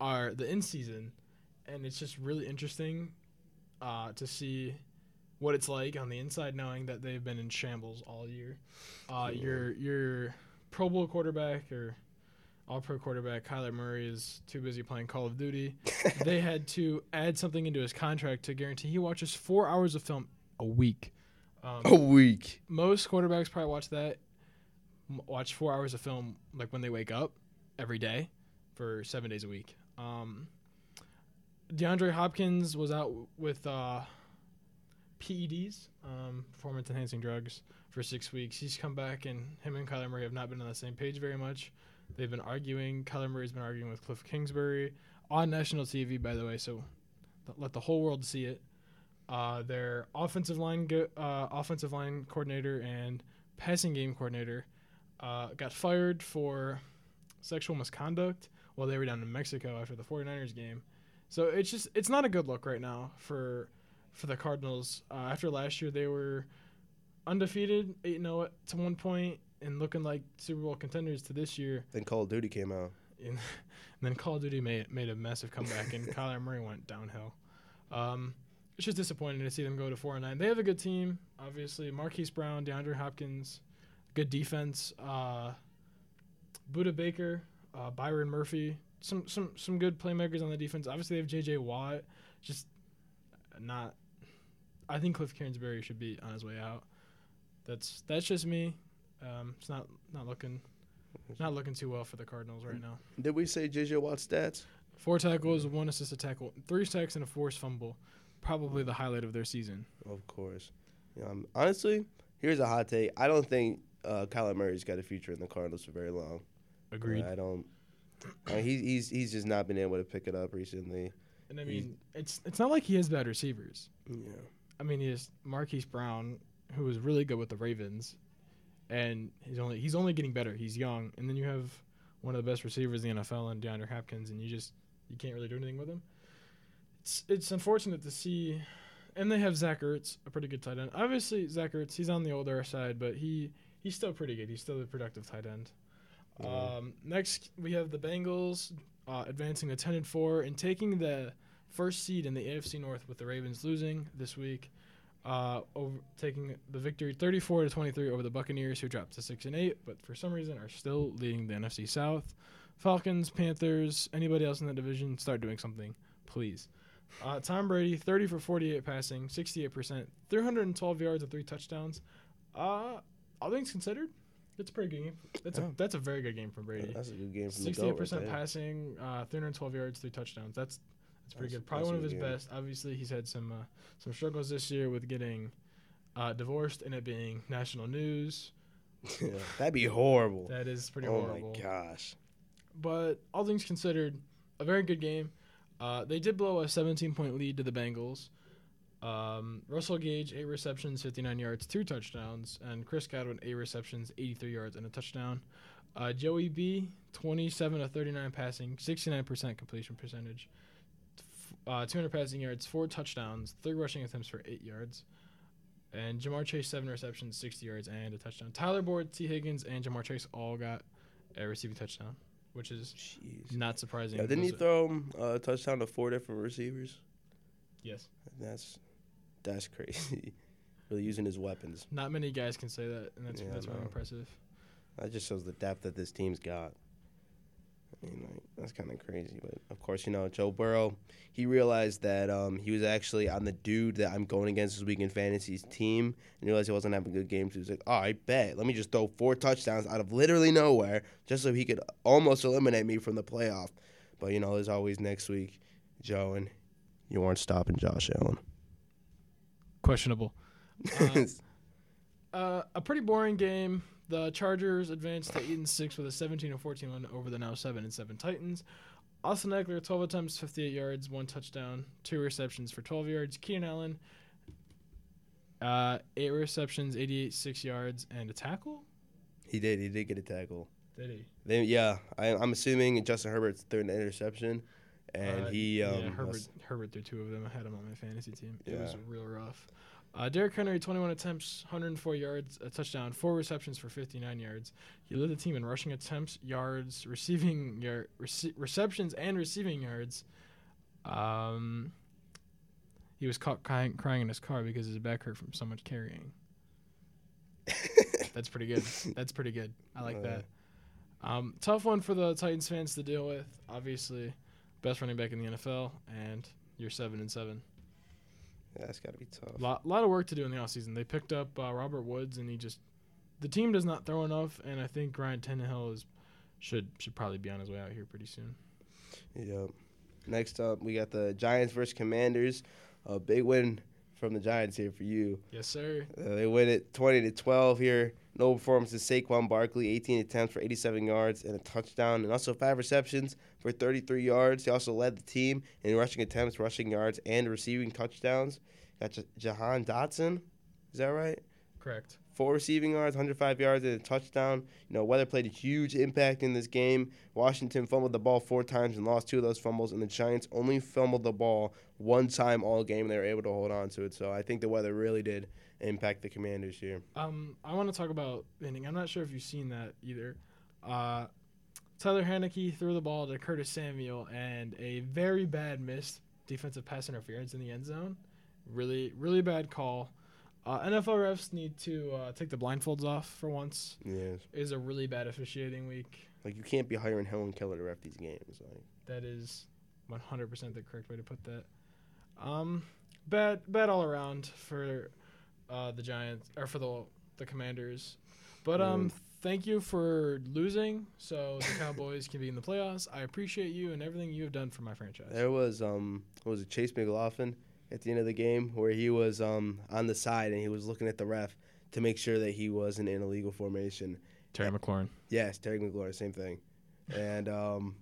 are the in season, and it's just really interesting uh, to see what it's like on the inside, knowing that they've been in shambles all year. Uh. Your your Pro Bowl quarterback or All Pro quarterback Kyler Murray is too busy playing Call of Duty. they had to add something into his contract to guarantee he watches four hours of film a week. Um, A week. most quarterbacks probably watch that watch four hours of film like when they wake up every day for seven days a week um deandre hopkins was out with uh peds um, performance enhancing drugs for six weeks he's come back and him and kyler murray have not been on the same page very much they've been arguing kyler murray's been arguing with cliff kingsbury on national tv by the way so th- let the whole world see it uh, their offensive line go, uh, offensive line coordinator and passing game coordinator uh, got fired for sexual misconduct while they were down in Mexico after the 49ers game. So it's just it's not a good look right now for for the Cardinals. Uh, after last year, they were undefeated, 8 0 to one point, and looking like Super Bowl contenders to this year. Then Call of Duty came out. And, then Call of Duty made made a massive comeback, and Kyler Murray went downhill. Um, it's just disappointing to see them go to four and nine. They have a good team, obviously. Marquise Brown, DeAndre Hopkins, good defense. Uh, Budda Baker, uh, Byron Murphy, some some some good playmakers on the defense. Obviously, they have J.J. Watt. Just not. I think Cliff Kingsbury should be on his way out. That's that's just me. Um, it's not not looking not looking too well for the Cardinals right now. Did we say JJ Watt stats? Four tackles, one assisted tackle, three sacks, and a forced fumble. Probably the highlight of their season. Of course. Um, honestly, here's a hot take. I don't think uh, Kyler Murray's got a future in the Cardinals for very long. Agreed. I don't. I mean, he's he's he's just not been able to pick it up recently. And I He's- mean, it's it's not like he has bad receivers. Yeah. I mean, he has Marquise Brown, who was really good with the Ravens, and he's only he's only getting better. He's young, and then you have one of the best receivers in the NFL, and DeAndre Hopkins, and you just you can't really do anything with him. It's it's unfortunate to see, and they have Zach Ertz, a pretty good tight end. Obviously, Zach Ertz, he's on the older side, but he he's still pretty good. He's still a productive tight end. Yeah. Um, next, we have the Bengals uh, advancing to ten and four and taking the first seed in the AFC North with the Ravens losing this week, uh, over taking the victory 34 to 23 over the Buccaneers, who dropped to six and eight, but for some reason are still leading the NFC South. Falcons, Panthers, anybody else in that division, start doing something, please. Uh, Tom Brady, 30 for 48 passing, 68%, 312 yards and three touchdowns. Uh, all things considered, that's a pretty good game. That's Yeah. a that's a very good game from Brady. That's a good game from the Sixty-eight goat right passing, uh, 312 yards, three touchdowns. That's that's pretty That's- good. Probably one of his game. best. Obviously, he's had some uh, some struggles this year with getting uh, divorced and it being national news. That'd be horrible. That is pretty oh horrible. Oh my gosh. But all things considered, a very good game. Uh, they did blow a 17 point lead to the Bengals. Um, Russell Gage, eight receptions, 59 yards, two touchdowns, and Chris Godwin, eight receptions, 83 yards, and a touchdown. Uh, Joey B, 27 of 39 passing, 69% completion percentage, uh, 200 passing yards, four touchdowns, three rushing attempts for eight yards. And Ja'Marr Chase, seven receptions, 60 yards, and a touchdown. Tyler Boyd, Tee Higgins, and Ja'Marr Chase all got a receiving touchdown, which is Jeez. not surprising. Yeah, didn't he throw um, a touchdown to four different receivers? Yes. That's that's crazy. really using his weapons. Not many guys can say that, and that's Yeah, that's really impressive. That just shows the depth that this team's got. I mean, like, that's kind of crazy. But of course, you know, Joe Burrow, he realized that um, he was actually on the dude that I'm going against this week in fantasy's team, and he realized he wasn't having a good game. So he was like, "Oh, I bet. Let me just throw four touchdowns out of literally nowhere, just so he could almost eliminate me from the playoff." But you know, there's always next week, Joe, and you weren't stopping Josh Allen. Questionable. Uh, uh, a pretty boring game. The Chargers advanced to eight and six with a 17 and 14 win over the now seven and seven Titans. Austin Ekeler, 12 attempts, 58 yards, one touchdown, two receptions for 12 yards. Keenan Allen, uh, eight receptions, 88, six yards, and a tackle. he did. He did get a tackle. Did he? Then yeah, I, I'm assuming Justin Herbert's an interception, and Uh, he um, yeah, Herbert, Herbert threw two of them. I had him on my fantasy team. It was real rough. Uh, Derrick Henry, 21 attempts, 104 yards, a touchdown, four receptions for 59 yards. He led the team in rushing attempts, yards, receiving yard, rece- receptions, and receiving yards. Um, he was caught crying, crying in his car because his back hurt from so much carrying. That's pretty good. That's pretty good. I like Uh, that. Um, tough one for the Titans fans to deal with. Obviously, best running back in the NFL, and you're seven and seven. Yeah, that's got to be tough. lot lot of work to do in the offseason. They picked up uh, Robert Woods, and he just the team does not throw enough, and I think Ryan Tannehill is should should probably be on his way out here pretty soon. Yep. Next up, we got the Giants versus Commanders. A big win from the Giants here for you. Yes, sir. Uh, they win it 20 to 12 here. No performances. Saquon Barkley, 18 attempts for 87 yards and a touchdown, and also five receptions for 33 yards. He also led the team in rushing attempts, rushing yards, and receiving touchdowns. Got J- Jahan Dotson. Is that right? Correct. Four receiving yards, 105 yards, and a touchdown. You know, weather played a huge impact in this game. Washington fumbled the ball four times and lost two of those fumbles, and the Giants only fumbled the ball one time all game, and they were able to hold on to it. So I think the weather really did impact the Commanders here. Um, I want to talk about inning. I'm not sure if you've seen that either. Uh, Taylor Heinicke threw the ball to Curtis Samuel, and a very bad missed defensive pass interference in the end zone. Really, really bad call. Uh, NFL refs need to uh, take the blindfolds off for once. Yes. It is a really bad officiating week. Like, you can't be hiring Helen Keller to ref these games. Like, That is 100% the correct way to put that. Um, bad, bad all around for uh, the Giants or for the the Commanders. But um, thank you for losing, so the Cowboys can be in the playoffs. I appreciate you and everything you have done for my franchise. There was um, was it Chase McLaughlin at the end of the game where he was um on the side and he was looking at the ref to make sure that he wasn't in illegal formation. Terry McLaurin. Yes, Terry McLaurin, same thing. And um,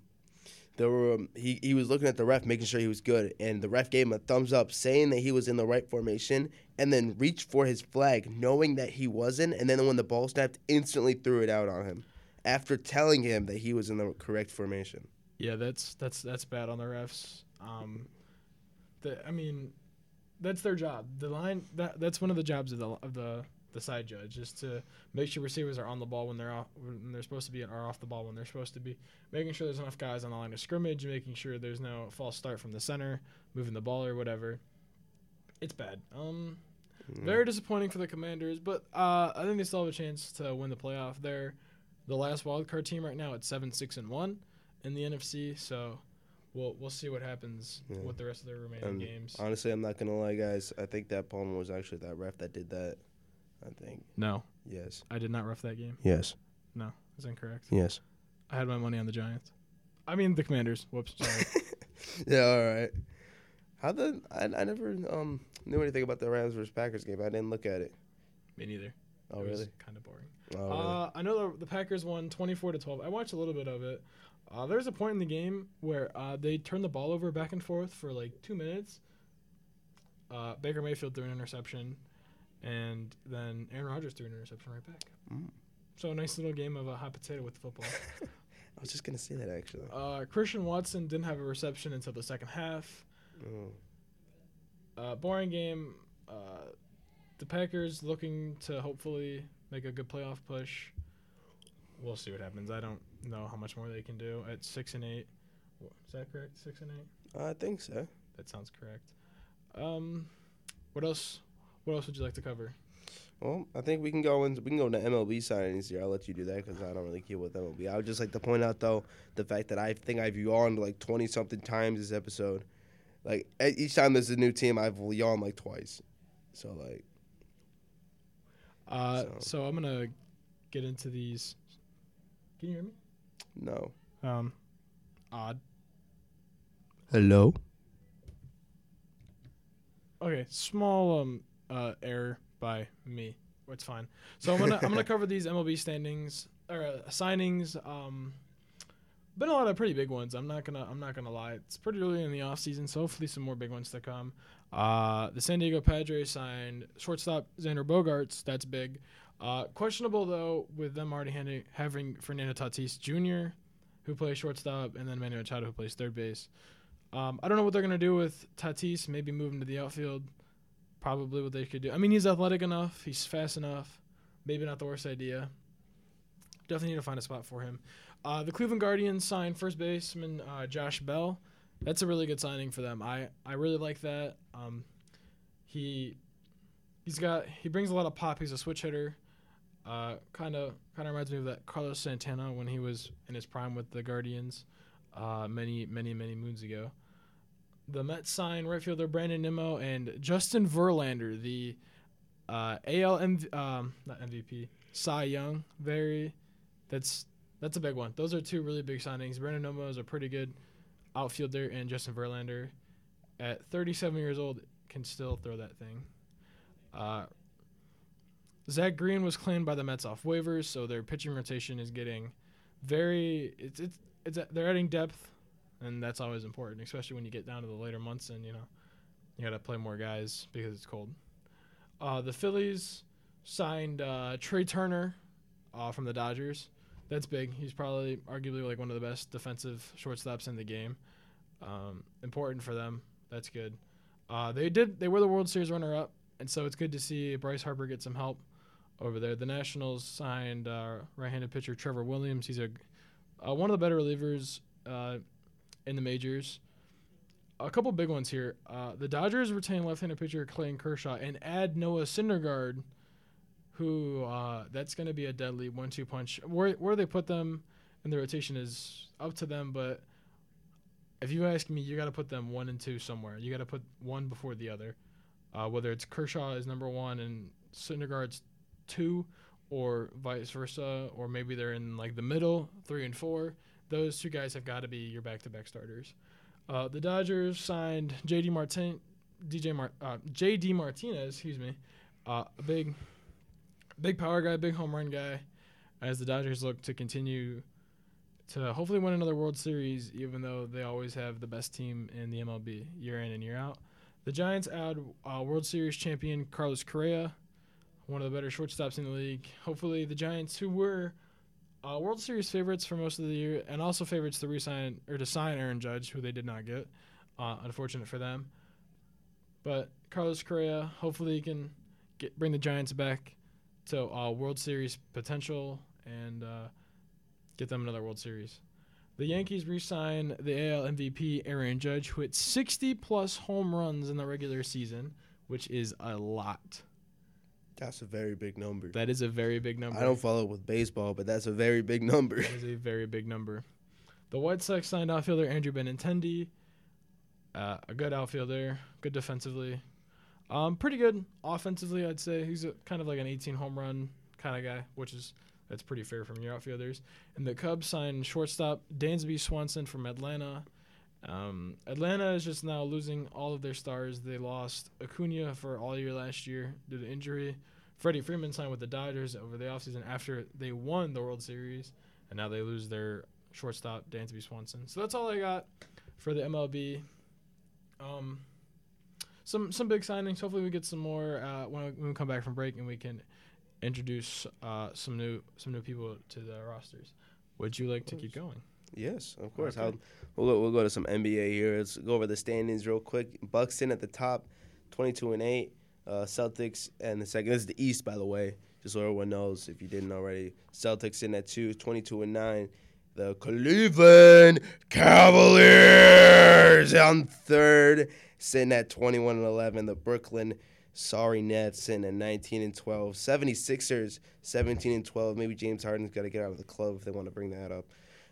there were um, he he was looking at the ref, making sure he was good, and the ref gave him a thumbs up, saying that he was in the right formation, and then reached for his flag, knowing that he wasn't, and then when the ball snapped, instantly threw it out on him, after telling him that he was in the correct formation. Yeah, that's that's that's bad on the refs. Um, the I mean, that's their job. The line that that's one of the jobs of the of the the side judge is to make sure receivers are on the ball when they're off when they're supposed to be and are off the ball when they're supposed to be, making sure there's enough guys on the line of scrimmage, making sure there's no false start from the center, moving the ball or whatever. It's bad. Um, Mm. very disappointing for the Commanders, but uh, I think they still have a chance to win the playoff. They're the last wild card team right now at seven six and one in the NFC, so we'll we'll see what happens Yeah. with the rest of their remaining And games. Honestly, I'm not gonna lie, guys. I think that Palmer was actually that ref that did that. I think No, yes, I did not ref that game. yes, No, That's incorrect. yes. I had my money on the Giants. I mean the Commanders. Whoops, yeah, all right. How the I, I never um knew anything about the Rams versus Packers game. I didn't look at it. Me neither. Oh it really? Kind of boring. Oh really? Uh, I know the, the Packers won 24 to 12. I watched a little bit of it. Uh, there's a point in the game where uh, they turned the ball over back and forth for like two minutes. Uh, Baker Mayfield threw an interception, and then Aaron Rodgers threw an interception right back. Mm. So a nice little game of a hot potato with the football. I was just gonna say that actually. uh, Christian Watson didn't have a reception until the second half. Oh. Uh, boring game. Uh, the Packers looking to hopefully make a good playoff push. We'll see what happens. I don't know how much more they can do at six and eight. Is that correct? Six and eight. I think so. That sounds correct. Um, what else? What else would you like to cover? Well, I think we can go into We can go to MLB signings here. I'll let you do that because I don't really keep with MLB. I would just like to point out though the fact that I think I've yawned like twenty something times this episode. Like each time there's a new team, I've yawned like twice. So like, Uh, So- so. I'm gonna get into these. Can you hear me? No. Um, odd. Hello. Okay, small um uh error by me. It's fine. So I'm gonna I'm gonna cover these MLB standings or uh, signings. Um, been a lot of pretty big ones. I'm not gonna I'm not gonna lie. It's pretty early in the off season, so hopefully some more big ones to come. Uh, the San Diego Padres signed shortstop Xander Bogaerts. That's big. Uh, questionable though with them already having Fernando Tatis Jr. who plays shortstop and then Manny Machado who plays third base. Um, I don't know what they're gonna do with Tatis. Maybe move him to the outfield. Probably what they could do. I mean, he's athletic enough. He's fast enough. Maybe not the worst idea. Definitely need to find a spot for him. Uh, the Cleveland Guardians signed first baseman uh, Josh Bell. That's a really good signing for them. I, I really like that. Um, he he's got he brings a lot of pop. He's a switch hitter. Kind of kind of reminds me of that Carlos Santana when he was in his prime with the Guardians, uh, many many many moons ago. The Mets signed right fielder Brandon Nimmo and Justin Verlander, the uh, AL MV, um, not MVP, Cy Young. Very, that's that's a big one. Those are two really big signings. Brandon Nimmo is a pretty good outfielder, and Justin Verlander, at 37 years old, can still throw that thing. Uh, Zach Green was claimed by the Mets off waivers, so their pitching rotation is getting very. It's it's it's they're adding depth, and that's always important, especially when you get down to the later months and you know you got to play more guys because it's cold. Uh, the Phillies signed uh, Trea Turner uh, from the Dodgers. That's big. He's probably arguably like one of the best defensive shortstops in the game. Um, important for them. That's good. Uh, they did. They were the World Series runner-up, and so it's good to see Bryce Harper get some help over there. The Nationals signed uh, right-handed pitcher Trevor Williams. He's a uh, one of the better relievers uh, in the majors. A couple big ones here. Uh, the Dodgers retain left-handed pitcher Clayton Kershaw and add Noah Syndergaard, who uh, that's going to be a deadly one-two punch. Where where they put them in the rotation is up to them, but if you ask me, you got to put them one and two somewhere. You got to put one before the other. Uh, whether it's Kershaw is number one and Syndergaard's two, or vice versa, or maybe they're in like the middle, three and four. Those two guys have got to be your back-to-back starters. Uh, the Dodgers signed J.D. Martin, DJ Mar- uh, J.D. Martinez, excuse me, uh, a big, big power guy, big home run guy, as the Dodgers look to continue to hopefully win another World Series, even though they always have the best team in the MLB year in and year out. The Giants add uh, World Series champion Carlos Correa, one of the better shortstops in the league. Hopefully, the Giants, who were uh, World Series favorites for most of the year, and also favorites to resign or to sign Aaron Judge, who they did not get. Uh, unfortunate for them. But Carlos Correa, hopefully, he can get bring the Giants back to uh, World Series potential and uh, get them another World Series. The Yankees re-sign the AL MVP Aaron Judge, who hit 60 plus home runs in the regular season, which is a lot. That's a very big number. That is a very big number. I don't follow with baseball, but that's a very big number. That is a very big number. The White Sox signed outfielder Andrew Benintendi, uh, a good outfielder, good defensively, um, pretty good offensively. I'd say he's a, kind of like an 18 home run kind of guy, which is that's pretty fair from your outfielders. And the Cubs signed shortstop Dansby Swanson from Atlanta. Um, Atlanta is just now losing all of their stars. They lost Acuna for all year last year due to injury. Freddie Freeman signed with the Dodgers over the offseason after they won the World Series, and now they lose their shortstop Dansby Swanson. So that's all I got for the MLB. Um, some some big signings. Hopefully, we get some more uh, when, we, when we come back from break, and we can introduce uh, some new some new people to the rosters. Would you like to keep going? Yes, of course. Okay. We'll go, we'll go to some NBA here. Let's go over the standings real quick. Bucks in at the top, twenty-two and eight. Uh, Celtics and the second. This is the East, by the way, just so everyone knows if you didn't already. Celtics in at two, 22 and nine. The Cleveland Cavaliers on third, sitting at 21 and 11. The Brooklyn Sorry Nets sitting at 19 and 12. 76ers 17 and 12. Maybe James Harden's got to get out of the club if they want to bring that up.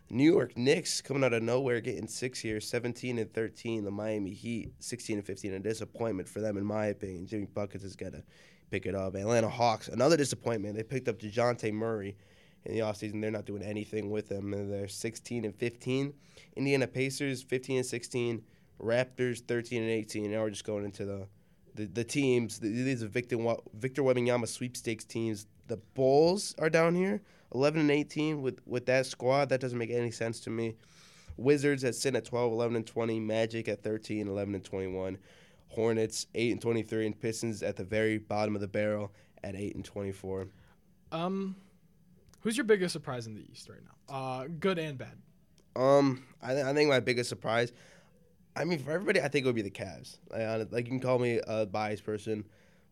New York Knicks coming out of nowhere, getting six here, 17 and 13. The Miami Heat, 16 and 15. A disappointment for them, in my opinion. Jimmy Buckets has got to pick it up. Atlanta Hawks, another disappointment. They picked up DeJounte Murray in the offseason. They're not doing anything with him. And they're 16 and 15. Indiana Pacers, 15 and 16. Raptors, 13 and 18. Now we're just going into the the, the teams. These are Victor, Victor Wembanyama sweepstakes teams. The Bulls are down here. 11 and 18 with, with that squad. That doesn't make any sense to me. Wizards at sin at 12, 11 and 20. Magic at 13, 11 and 21. Hornets 8 and 23, and Pistons at the very bottom of the barrel at 8 and 24. Um, who's your biggest surprise in the East right now? Uh, good and bad. Um, I, th- I think my biggest surprise. I mean, for everybody, I think it would be the Cavs. Like, like you can call me a biased person,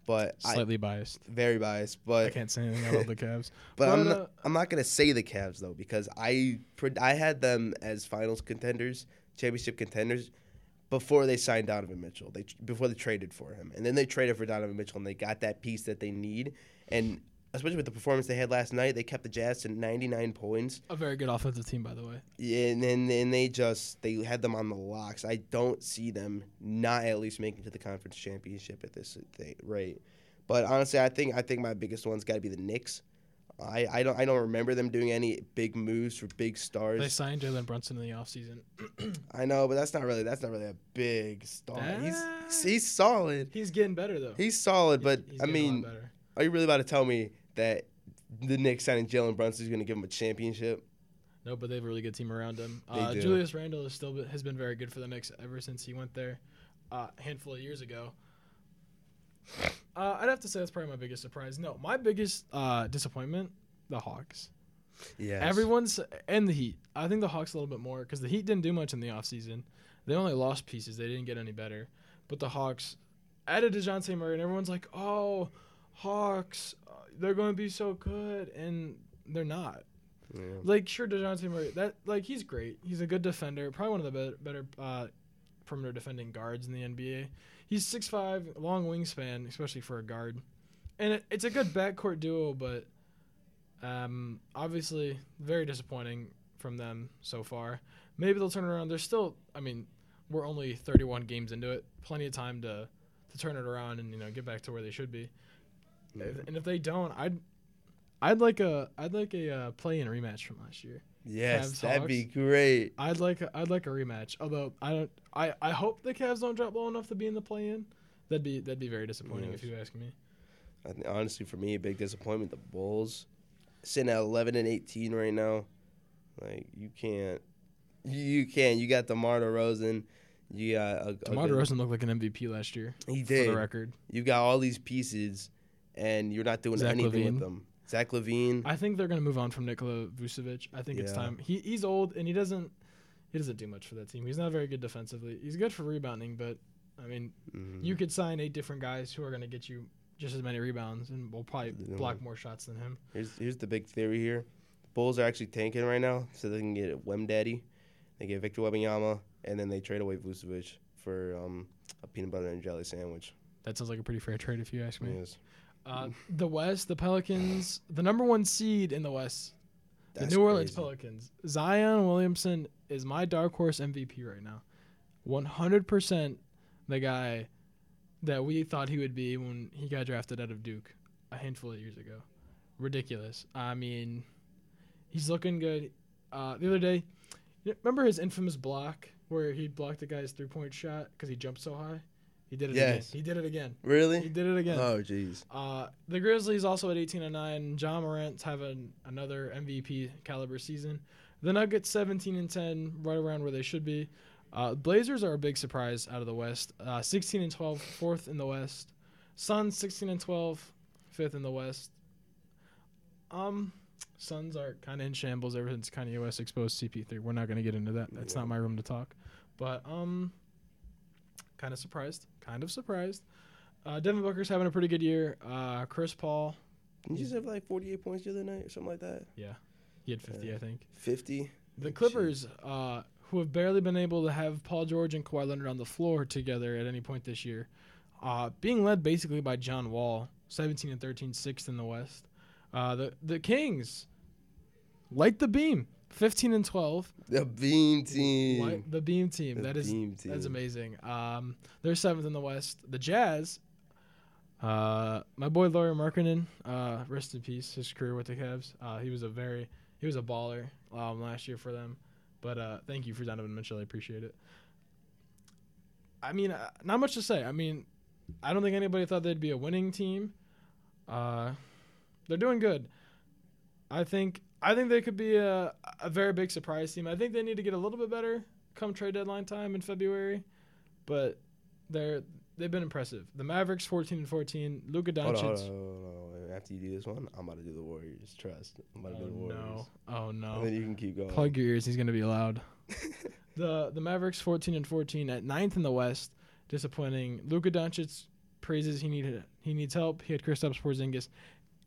but I Slightly biased. very biased. But I can't say anything about the Cavs. But, I'm But, not, uh, I'm not gonna say the Cavs though because I I had them as finals contenders, championship contenders, before they signed Donovan Mitchell. They before they traded for him, and then they traded for Donovan Mitchell, and they got that piece that they need. And especially with the performance they had last night, they kept the Jazz to 99 points. A very good offensive team, by the way. Yeah, and then and they just they had them on the locks. I don't see them not at least making it to the conference championship at this thing, rate. But honestly, I think I think my biggest one's got to be the Knicks. I, I don't I don't remember them doing any big moves for big stars. They signed Jalen Brunson in the offseason. I know, but that's not really that's not really a big star. He's Ah. he's solid. He's getting better though. He's solid, but He's I getting a lot mean, are you really about to tell me that the Knicks signing Jalen Brunson is going to give him a championship? no, but they have a really good team around him. They Uh. Julius Randle is still has been very good for the Knicks ever since he went there uh, a handful of years ago. Uh, I'd have to say that's probably my biggest surprise. No, my biggest uh, disappointment, the Hawks. Yeah. Everyone's and the Heat. I think the Hawks a little bit more because the Heat didn't do much in the offseason. They only lost pieces. They didn't get any better. But the Hawks added DeJounte Murray, and everyone's like, "Oh, Hawks, uh, they're going to be so good," and they're not. Yeah. Like, sure, DeJounte Murray, that like he's great. He's a good defender, probably one of the better, better uh, perimeter defending guards in the NBA. He's 6'5", long wingspan, especially for a guard, and it, it's a good backcourt duo. But um, obviously, very disappointing from them so far. Maybe they'll turn around. They're still, I mean, we're only 31 games into it. Plenty of time to to turn it around and you know get back to where they should be. If- And if they don't, I'd I'd like a I'd like a uh, play-in rematch from last year. Yes, Cavs, that'd be great. I'd like a, I'd like a rematch. Although I don't I, I hope the Cavs don't drop low enough to be in the play-in. That'd be that'd be very disappointing if you ask me. I think, honestly, for me, a big disappointment. The Bulls sitting at 11 and 18 right now. Like you can't, you can't. You got DeMar DeRozan. You got a, a DeMar DeRozan looked like an MVP last year. He did. For the record, You got all these pieces, and you're not doing Zach anything LaVine. with them. Zach LaVine. I think they're gonna move on from Nikola Vucevic. I think it's time. He he's old and he doesn't he doesn't do much for that team. He's not very good defensively. He's good for rebounding, but I mean, Mhm. you could sign eight different guys who are gonna get you just as many rebounds and will probably block more shots than him. Here's here's the big theory here. The Bulls are actually tanking right now, so they can get Wem Daddy, they get Victor Wembanyama, and then they trade away Vucevic for um, a peanut butter and jelly sandwich. That sounds like a pretty fair trade if you ask me. Yes. Uh, the West, the Pelicans, the number one seed in the West, That's the New Orleans crazy. Pelicans. Zion Williamson is my dark horse MVP right now. 100% the guy that we thought he would be when he got drafted out of Duke a handful of years ago. Ridiculous. I mean, he's looking good. Uh, the other day, remember his infamous block where he blocked the guy's three point shot because he jumped so high? He did it Yes. again. He did it again. Really? He did it again. Oh, jeez. Uh, the Grizzlies also at 18 and 9. Ja Morant's having another MVP caliber season. The Nuggets 17 and 10, right around where they should be. Uh, Blazers are a big surprise out of the West. Uh, 16 and 12, fourth in the West. Suns 16 and 12, fifth in the West. Um, Suns are kind of in shambles ever since Kanye West exposed CP3. We're not gonna get into that. That's Yeah. not my room to talk. But um, kind of surprised. Kind of surprised. Uh, Devin Booker's having a pretty good year. Uh, Chris Paul, Didn't you just have like 48 points the other night or something like that? yeah, he had 50, Yeah. I think. 50? The Clippers, uh, who have barely been able to have Paul George and Kawhi Leonard on the floor together at any point this year, uh, being led basically by John Wall, 17 and 13, sixth in the West. Uh, the the Kings, light the beam, 15 and 12. The Beam Team. The beam team. The that is Team. That's amazing. Um, they're seventh in the West. The Jazz, uh, my boy Lauri Markkanen, uh, rest in peace. His career with the Cavs. Uh, he was a very he was a baller um, last year for them. But uh, thank you for Donovan Mitchell. I appreciate it. I mean, uh, not much to say. I mean, I don't think anybody thought they'd be a winning team. Uh, they're doing good. I think I think they could be a, a very big surprise team. I think they need to get a little bit better come trade deadline time in February, but they're they've been impressive. The Mavericks 14 and 14. Luka Doncic. on, hold on, hold on, hold on. After you do this one, I'm about to do the Warriors. Trust. I'm about to Oh do the oh, Warriors. Oh, no! Oh And no! then you can keep going. Plug your ears. He's gonna be loud. the The Mavericks 14 and 14 at ninth in the West. Disappointing. Luka Doncic praises he needed he needs help. He had Kristaps Porzingis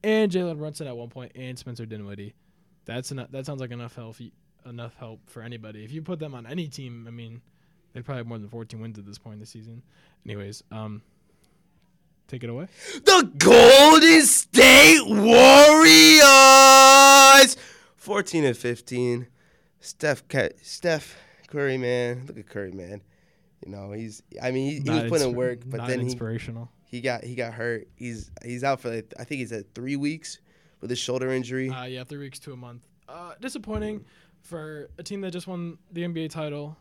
and Jalen Brunson at one point and Spencer Dinwiddie. That's enough. That sounds like enough help. Enough help for anybody. If you put them on any team, I mean, they'd probably have more than 14 wins at this point in the season. Anyways, um, take it away. The Golden State Warriors, 14 and 15. Steph, Steph Curry, man, look at Curry, man. You know he's. I mean, he, he was putting in work, but then he, inspirational. he got he got hurt. He's he's out for like, I think he's at three weeks with his shoulder injury. Uh, yeah, three weeks to a month. Uh, disappointing for a team that just won the NBA title.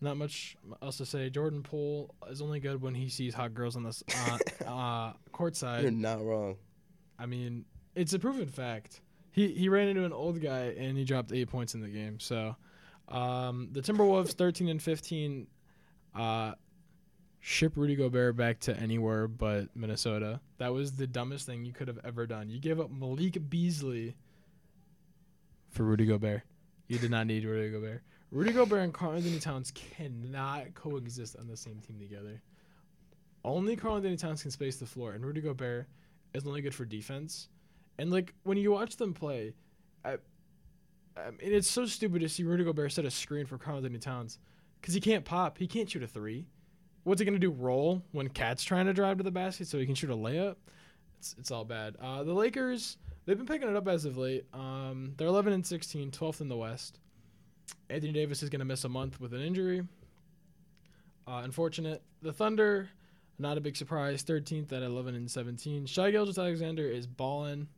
Not much else to say. Jordan Poole is only good when he sees hot girls on the uh, uh, You're not wrong. I mean, it's a proven fact. He he ran into an old guy and he dropped eight points in the game. So, um, the Timberwolves thirteen and fifteen. Uh, ship Rudy Gobert back to anywhere but Minnesota. That was the dumbest thing you could have ever done. You gave up Malik Beasley for Rudy Gobert. You did not need Rudy Gobert. Rudy Gobert and Karl-Anthony Towns cannot coexist on the same team together. Only Karl-Anthony Towns can space the floor, and Rudy Gobert is only good for defense. And like when you watch them play, I, I mean, it's so stupid to see Rudy Gobert set a screen for Karl-Anthony Towns because he can't pop. He can't shoot a three. What's he gonna do? Roll when Cat's trying to drive to the basket so he can shoot a layup? It's it's all bad. Uh, the Lakers they've been picking it up as of late. Um, they're 11 and 16, 12th in the West. Anthony Davis is gonna miss a month with an injury. Uh, unfortunate. The Thunder, not a big surprise. 13th at 11 and 17. Shai Gilgeous Alexander is balling.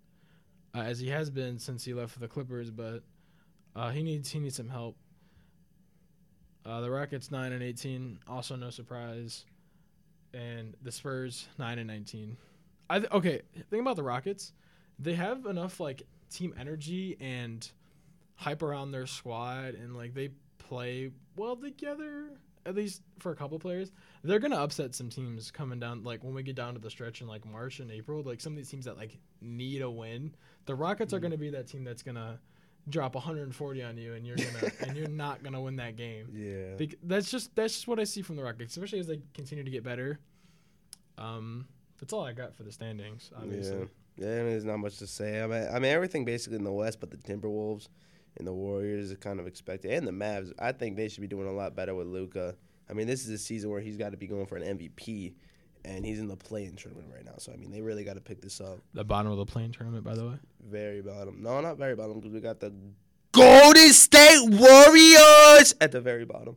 uh, as he has been since he left for the Clippers. But uh, he needs he needs some help. Uh, the Rockets nine and eighteen, also no surprise, and the Spurs nine and nineteen. I th- okay. Think about the Rockets. They have enough like team energy and hype around their squad, and like they play well together. At least for a couple players, they're gonna upset some teams coming down. Like when we get down to the stretch in like March and April, like some of these teams that like need a win, the Rockets are Mhm. gonna be that team that's gonna drop 140 on you, and you're gonna and you're not gonna win that game. Yeah. Bec- that's just that's just what I see from the Rockets, especially as they continue to get better. Um, that's all I got for the standings. Obviously, Yeah. Yeah, I mean, there's not much to say. I mean, I mean, everything basically in the West, but the Timberwolves and the Warriors is kind of expected, and the Mavs. I think they should be doing a lot better with Luka. I mean, this is a season where he's got to be going for an MVP, and he's in the play-in tournament right now. So I mean, they really got to pick this up. the bottom of the playing tournament, by the way. Very bottom. No, not very bottom because we got the Golden State Warriors at the very bottom.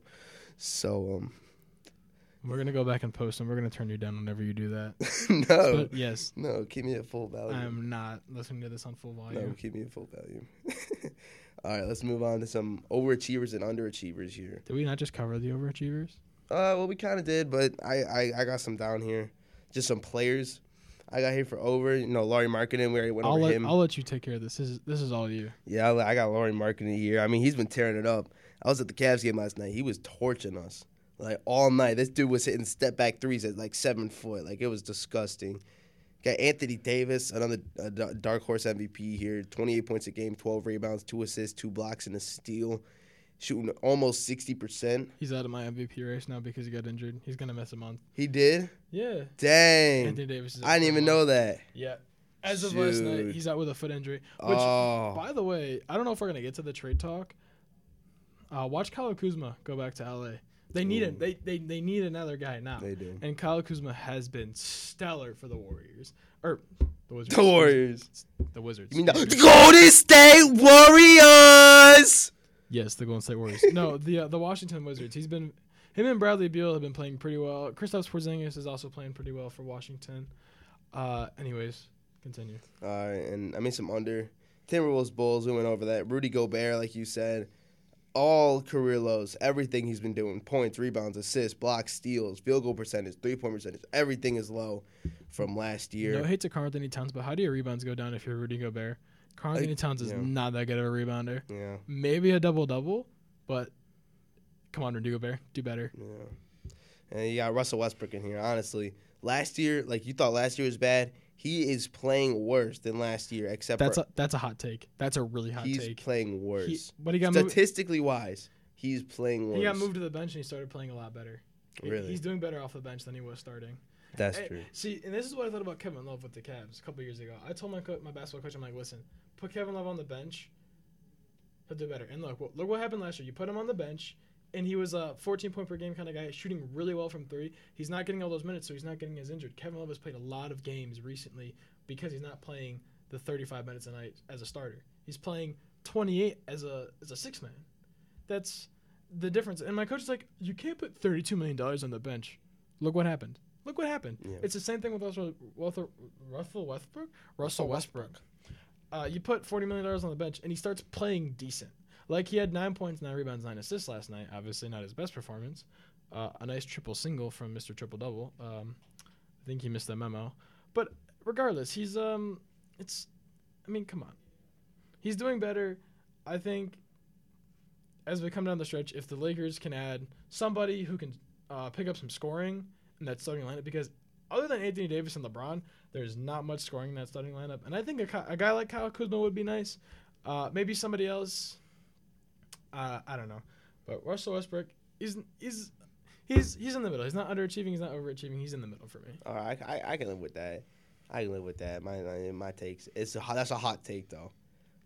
So um, We're gonna go back and post, and we're gonna turn you down whenever you do that. no, But yes, no, keep me at full value. I'm not listening to this on full volume. No, keep me at full value. All right, let's move on to some overachievers and underachievers here. Did we not just cover the overachievers? Uh, well, we kind of did, but I, I, I got some down here. Just some players I got here for over. You know, Lauri Markkanen, we already went I'll over let him. I'll let you take care of this. This is this is all you. yeah, I, I got Lauri Markkanen here. I mean, he's been tearing it up. I was at the Cavs game last night. He was torching us like all night. This dude was hitting step back threes at like seven foot. Like it was disgusting. Got Anthony Davis, another uh, dark horse MVP here. 28 points a game, 12 rebounds, two assists, two blocks, and a steal. Shooting almost 60%. He's out of my MVP race now because he got injured. He's gonna miss a month. He did? Yeah, Dang. Anthony Davis. Is I didn't even month. know that. Yeah. As of last night, he's out with a foot injury. Which, oh. by the way, I don't know if we're gonna get to the trade talk. Uh, watch Kyle Kuzma go back to LA. They need it. They, they they need another guy now. They do. And Kyle Kuzma has been stellar for the Warriors or the Wizards. The Warriors. The Wizards. You mean the Golden State Warriors? Yes, the Golden State Warriors. no, the uh, the Washington Wizards. He's been him and Bradley Beal have been playing pretty well. Kristaps Porzingis is also playing pretty well for Washington. Uh, anyways, continue. All right, and I mean some under Timberwolves Bulls. We went over that. Rudy Gobert, like you said, all career lows. Everything he's been doing: points, rebounds, assists, blocks, steals, field goal percentage, three point percentage. Everything is low from last year. No hate to Karl-Anthony Towns, but how do your rebounds go down if you're Rudy Gobert? Karl-Anthony Towns is yeah. not that good of a rebounder. yeah, Maybe a double double, but come on, Rudy Gobert, do better. yeah. And you got Russell Westbrook in here. Honestly, last year, like you thought last year was bad, he is playing worse than last year. Except That's for a that's a hot take. That's a really hot he's take. He's playing worse. He, but he got moved. Statistically wise, he's playing worse. He got moved to the bench and he started playing a lot better. Really? he's doing better off the bench than he was starting. That's true. See, and this is what I thought about Kevin Love with the Cavs a couple years ago. I told my co- my basketball coach, I'm like, listen, put Kevin Love on the bench, he'll do better. And look, what- look what happened last year. You put him on the bench, and he was a 14 point per game kind of guy, shooting really well from three. He's not getting all those minutes, so he's not getting as injured. Kevin Love has played a lot of games recently because he's not playing the 35 minutes a night as a starter. He's playing 28 as a as a six man. That's the difference. And my coach is like, you can't put 32 million dollars on the bench. Look what happened. Look what happened. Yeah. It's the same thing with Russell, Russell, Russell Westbrook. Russell Westbrook. Uh, you put forty million dollars on the bench, and he starts playing decent. Like he had nine points, nine rebounds, nine assists last night. Obviously, not his best performance. Uh, a nice triple single from Mr. Triple Double. Um, I think he missed that memo, but regardless, he's um, it's. I mean, come on, he's doing better. I think as we come down the stretch, if the Lakers can add somebody who can uh, pick up some scoring in that starting lineup, because other than Anthony Davis and LeBron, there's not much scoring in that starting lineup. And I think a, a guy like Kyle Kuzma would be nice. Uh, maybe somebody else. Uh, I don't know, but Russell Westbrook is is he's he's in the middle. He's not underachieving. He's not overachieving. He's in the middle for me. All right, I, I, I can live with that. I can live with that. My my, my takes. It's a, that's a hot take though.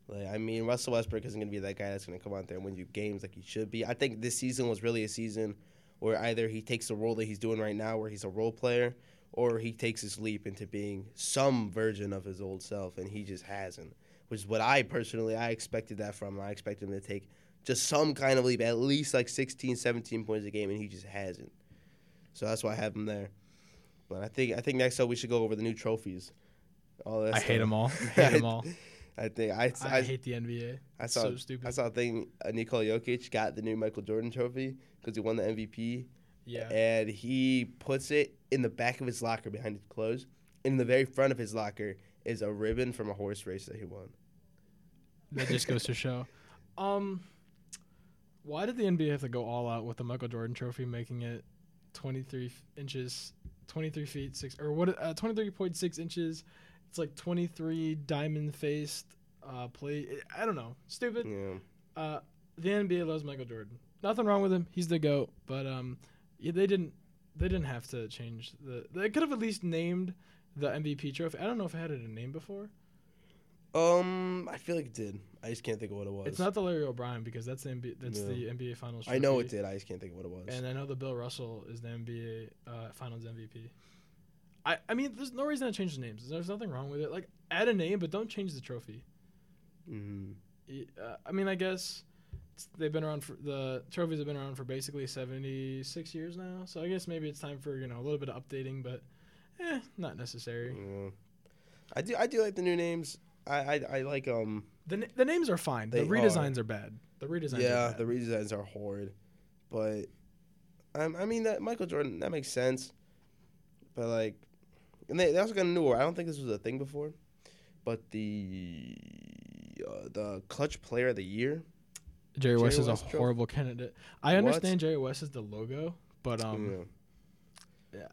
Like I mean, Russell Westbrook isn't gonna be that guy that's gonna come out there and win you games like he should be. I think this season was really a season where either he takes the role that he's doing right now, where he's a role player, or he takes his leap into being some version of his old self, and he just hasn't. Which is what I personally I expected that from. him. I expected him to take just some kind of leap, at least like 16, 17 points a game, and he just hasn't. So that's why I have him there. But I think I think next up we should go over the new trophies. All that I hate them all. I hate them all. I think I, I, I, hate the NBA. I saw so stupid. I saw a thing. Uh, Nikola Jokic got the new Michael Jordan trophy because he won the MVP, yeah. and he puts it in the back of his locker behind his clothes. And In the very front of his locker is a ribbon from a horse race that he won. That just goes to show. Um, why did the NBA have to go all out with the Michael Jordan Trophy, making it 23 f- inches, 23 feet six, or what? Uh, 23.6 inches. It's like 23 diamond faced uh, plate. I don't know. Stupid. Yeah. Uh, the NBA loves Michael Jordan. Nothing wrong with him. He's the goat. But um, yeah, they didn't. They didn't have to change the. They could have at least named the MVP trophy. I don't know if it had a name before. Um, I feel like it did. I just can't think of what it was. It's not the Larry O'Brien because that's the NBA, that's Yeah. the NBA Finals. I know it did. I just can't think of what it was. And I know the Bill Russell is the NBA uh, Finals MVP. I I mean, there's no reason to change the names. There's nothing wrong with it. Like add a name, but don't change the trophy. hmm Uh, I mean, I guess they've been around for the trophies have been around for basically 76 years now. So I guess maybe it's time for you know a little bit of updating, but eh, not necessary. Yeah. I do. I do like the new names. I I, I like um. The na- the names are fine. The redesigns are. bad. The redesigns. yeah, are bad. the redesigns are horrid, but um, I mean that Michael Jordan that makes sense, but like, and they, they also got a new award. I don't think this was a thing before, but the uh, the clutch player of the year. Jerry West Jerry is a West trophy? horrible candidate. I What? understand Jerry West is the logo, but um, yeah.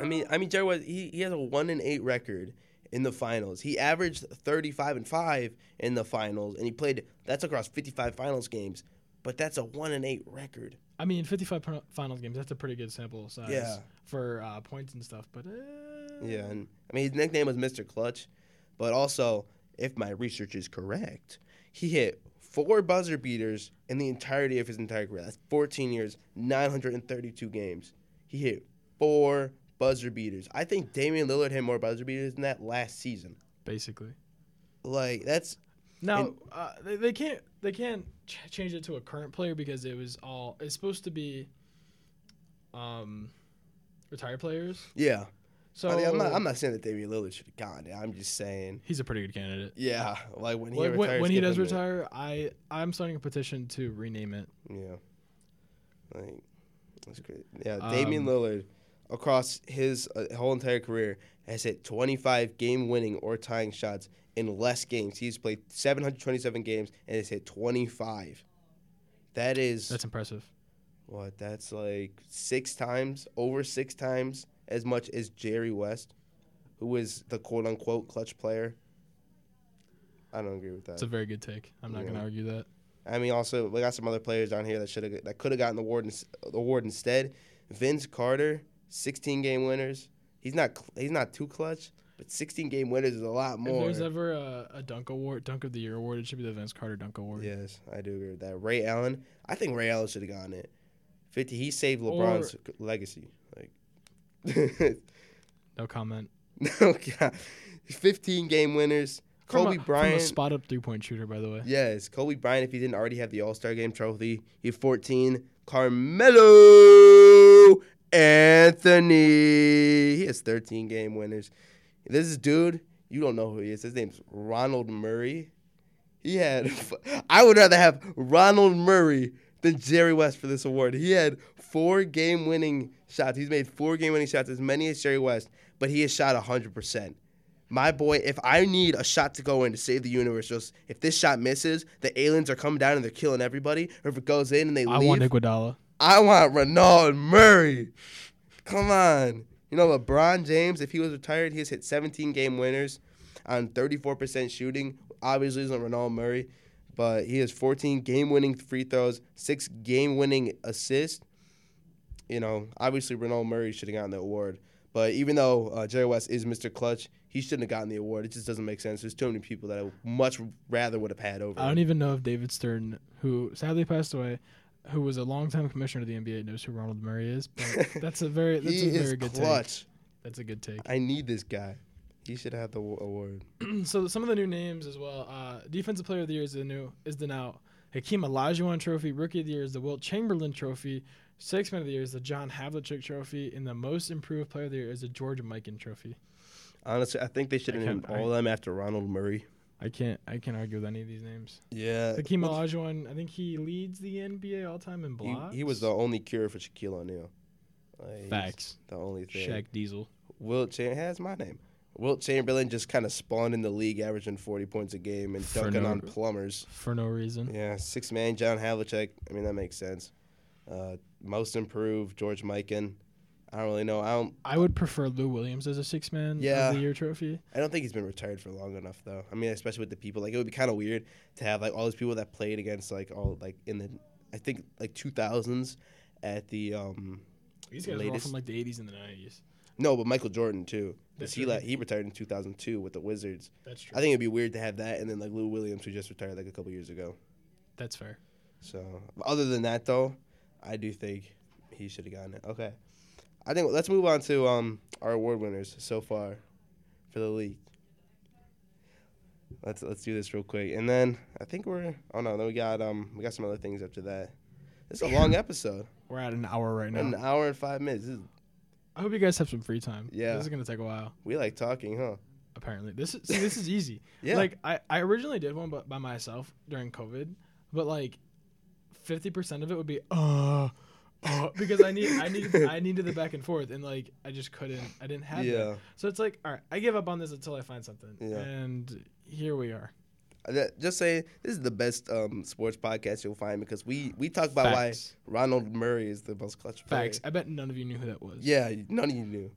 I mean, I mean, Jerry West, he, he has a one and eight record in the finals. He averaged thirty five and five in the finals, and he played. That's across fifty five finals games, but that's a one and eight record. I mean, 55 finals games. That's a pretty good sample size Yeah. for uh, points and stuff. But uh, Yeah, and I mean his nickname was Mr. Clutch, but also, if my research is correct, he hit four buzzer beaters in the entirety of his entire career. That's 14 years, 932 games. He hit four buzzer beaters. I think Damian Lillard hit more buzzer beaters than that last season. basically. Like that's Now And- uh, they, they can't they can't ch- change it to a current player because it was all it's supposed to be um retired players. yeah. So I mean, I'm not. I'm not saying that Damian Lillard should have gone. I'm just saying. he's a pretty good candidate. Yeah, like when he Like, retires, when he does him the- retire, I I'm starting a petition to rename it. Yeah. Like that's great. Yeah, Damian Um, Lillard across his uh, whole entire career has hit 25 game-winning or tying shots in less games. He's played 727 games and has hit 25. That is That's impressive. what? That's like six times, over six times as much as Jerry West, who is the quote-unquote clutch player. I don't agree with that. It's a very good take. I'm not Yeah. gonna argue that. I mean, also we got some other players down here that should have that could have gotten the award the award instead. Vince Carter, 16 game winners. He's not he's not too clutch, but 16 game winners is a lot If more. there's ever a, a dunk award, dunk of the year award, it should be the Vince Carter dunk award. yes, I do agree with that. Ray Allen, I think Ray Allen should have gotten it. 50, he saved LeBron's c- legacy. Like, No comment. no God, 15 game winners. From Kobe a, from Bryant. a spot up three point shooter, by the way. Yes, Kobe Bryant, if he didn't already have the All Star Game trophy, he had 14. Carmelo Anthony, he has 13 game winners. This is dude, you don't know who he is. His name's Ronald Murray. He had, I would rather have Ronald Murray than Jerry West for this award. He had four game winning shots. He's made four game winning shots, as many as Jerry West, but he has shot 100%. My boy, if I need a shot to go in to save the universe, just if this shot misses, the aliens are coming down and they're killing everybody, or if it goes in and they lose. I leave, want Iguodala. I want Ronald Murray. Come on. You know, LeBron James, if he was retired, he has hit 17 game winners on 34% shooting. Obviously, isn't Ronald Murray, but he has 14 game winning free throws, six game winning assists. You know, obviously, Ronald Murray should have gotten the award. But even though uh, Jerry West is Mr. Clutch, he shouldn't have gotten the award. It just doesn't make sense. There's too many people that I much rather would have had over. I don't even know if David Stern, who sadly passed away, who was a longtime commissioner of the NBA, knows who Ronald Murray is. But that's a very that's a very good take. clutch. That's a good take. I need this guy. He should have the award. so some of the new names as well. Uh, Defensive Player of the Year is the new is the now Hakeem Olajuwon Trophy. Rookie of the Year is the Wilt Chamberlain Trophy. Six Man of the Year is the John Havlicek Trophy, and the Most Improved Player of the Year is the George Mikan Trophy. Honestly, I think they should have named all of them after Ronald Murray. I can't I can't argue with any of these names. Yeah. Hakeem Olajuwon, I think he leads the NBA all time in he, blocks. he was the only cure for Shaquille O'Neal. Like, facts. The only thing. Shaq Diesel. Wilt Chamberlain has my name. Wilt Chamberlain just kind of spawned in the league, averaging 40 points a game and dunking no- on plumbers. For no reason. Yeah, six man, John Havlicek. I mean, that makes sense. Uh, most improved, George Mikan. I don't really know. I don't. I would prefer Lou Williams as a six man Yeah. of the year trophy. I don't think he's been retired for long enough, though. I mean, especially with the people. Like, it would be kind of weird to have like all these people that played against like all like in the, I think like 2000s, at the um. These guys Latest- from like the 80s and the 90s. No, but Michael Jordan too. That's Because he like he retired in 2002 with the Wizards. That's true. I think it'd be weird to have that and then like Lou Williams who just retired like a couple years ago. that's fair. So other than that though, I do think he should have gotten it. Okay. I think let's move on to um our award winners so far for the league. Let's let's do this real quick. And then I think we're oh no, then we got um we got some other things after that. This is a long episode. We're at an hour right now. An hour and five minutes. This is, I hope you guys have some free time. Yeah. This is gonna take a while. we like talking, huh? Apparently, this is see, this is easy. Yeah. Like I, I originally did one, but by myself during COVID, but like fifty percent of it would be uh, uh because I need I need I needed the back and forth, and like I just couldn't. I didn't have yeah. that. So it's like, all right, I give up on this until I find something. Yeah. And here we are. That- Just say this is the best um, sports podcast you'll find because we we talk about Facts. why Ronald Murray is the most clutch player. Facts. I bet none of you knew who that was. Yeah, none of you knew.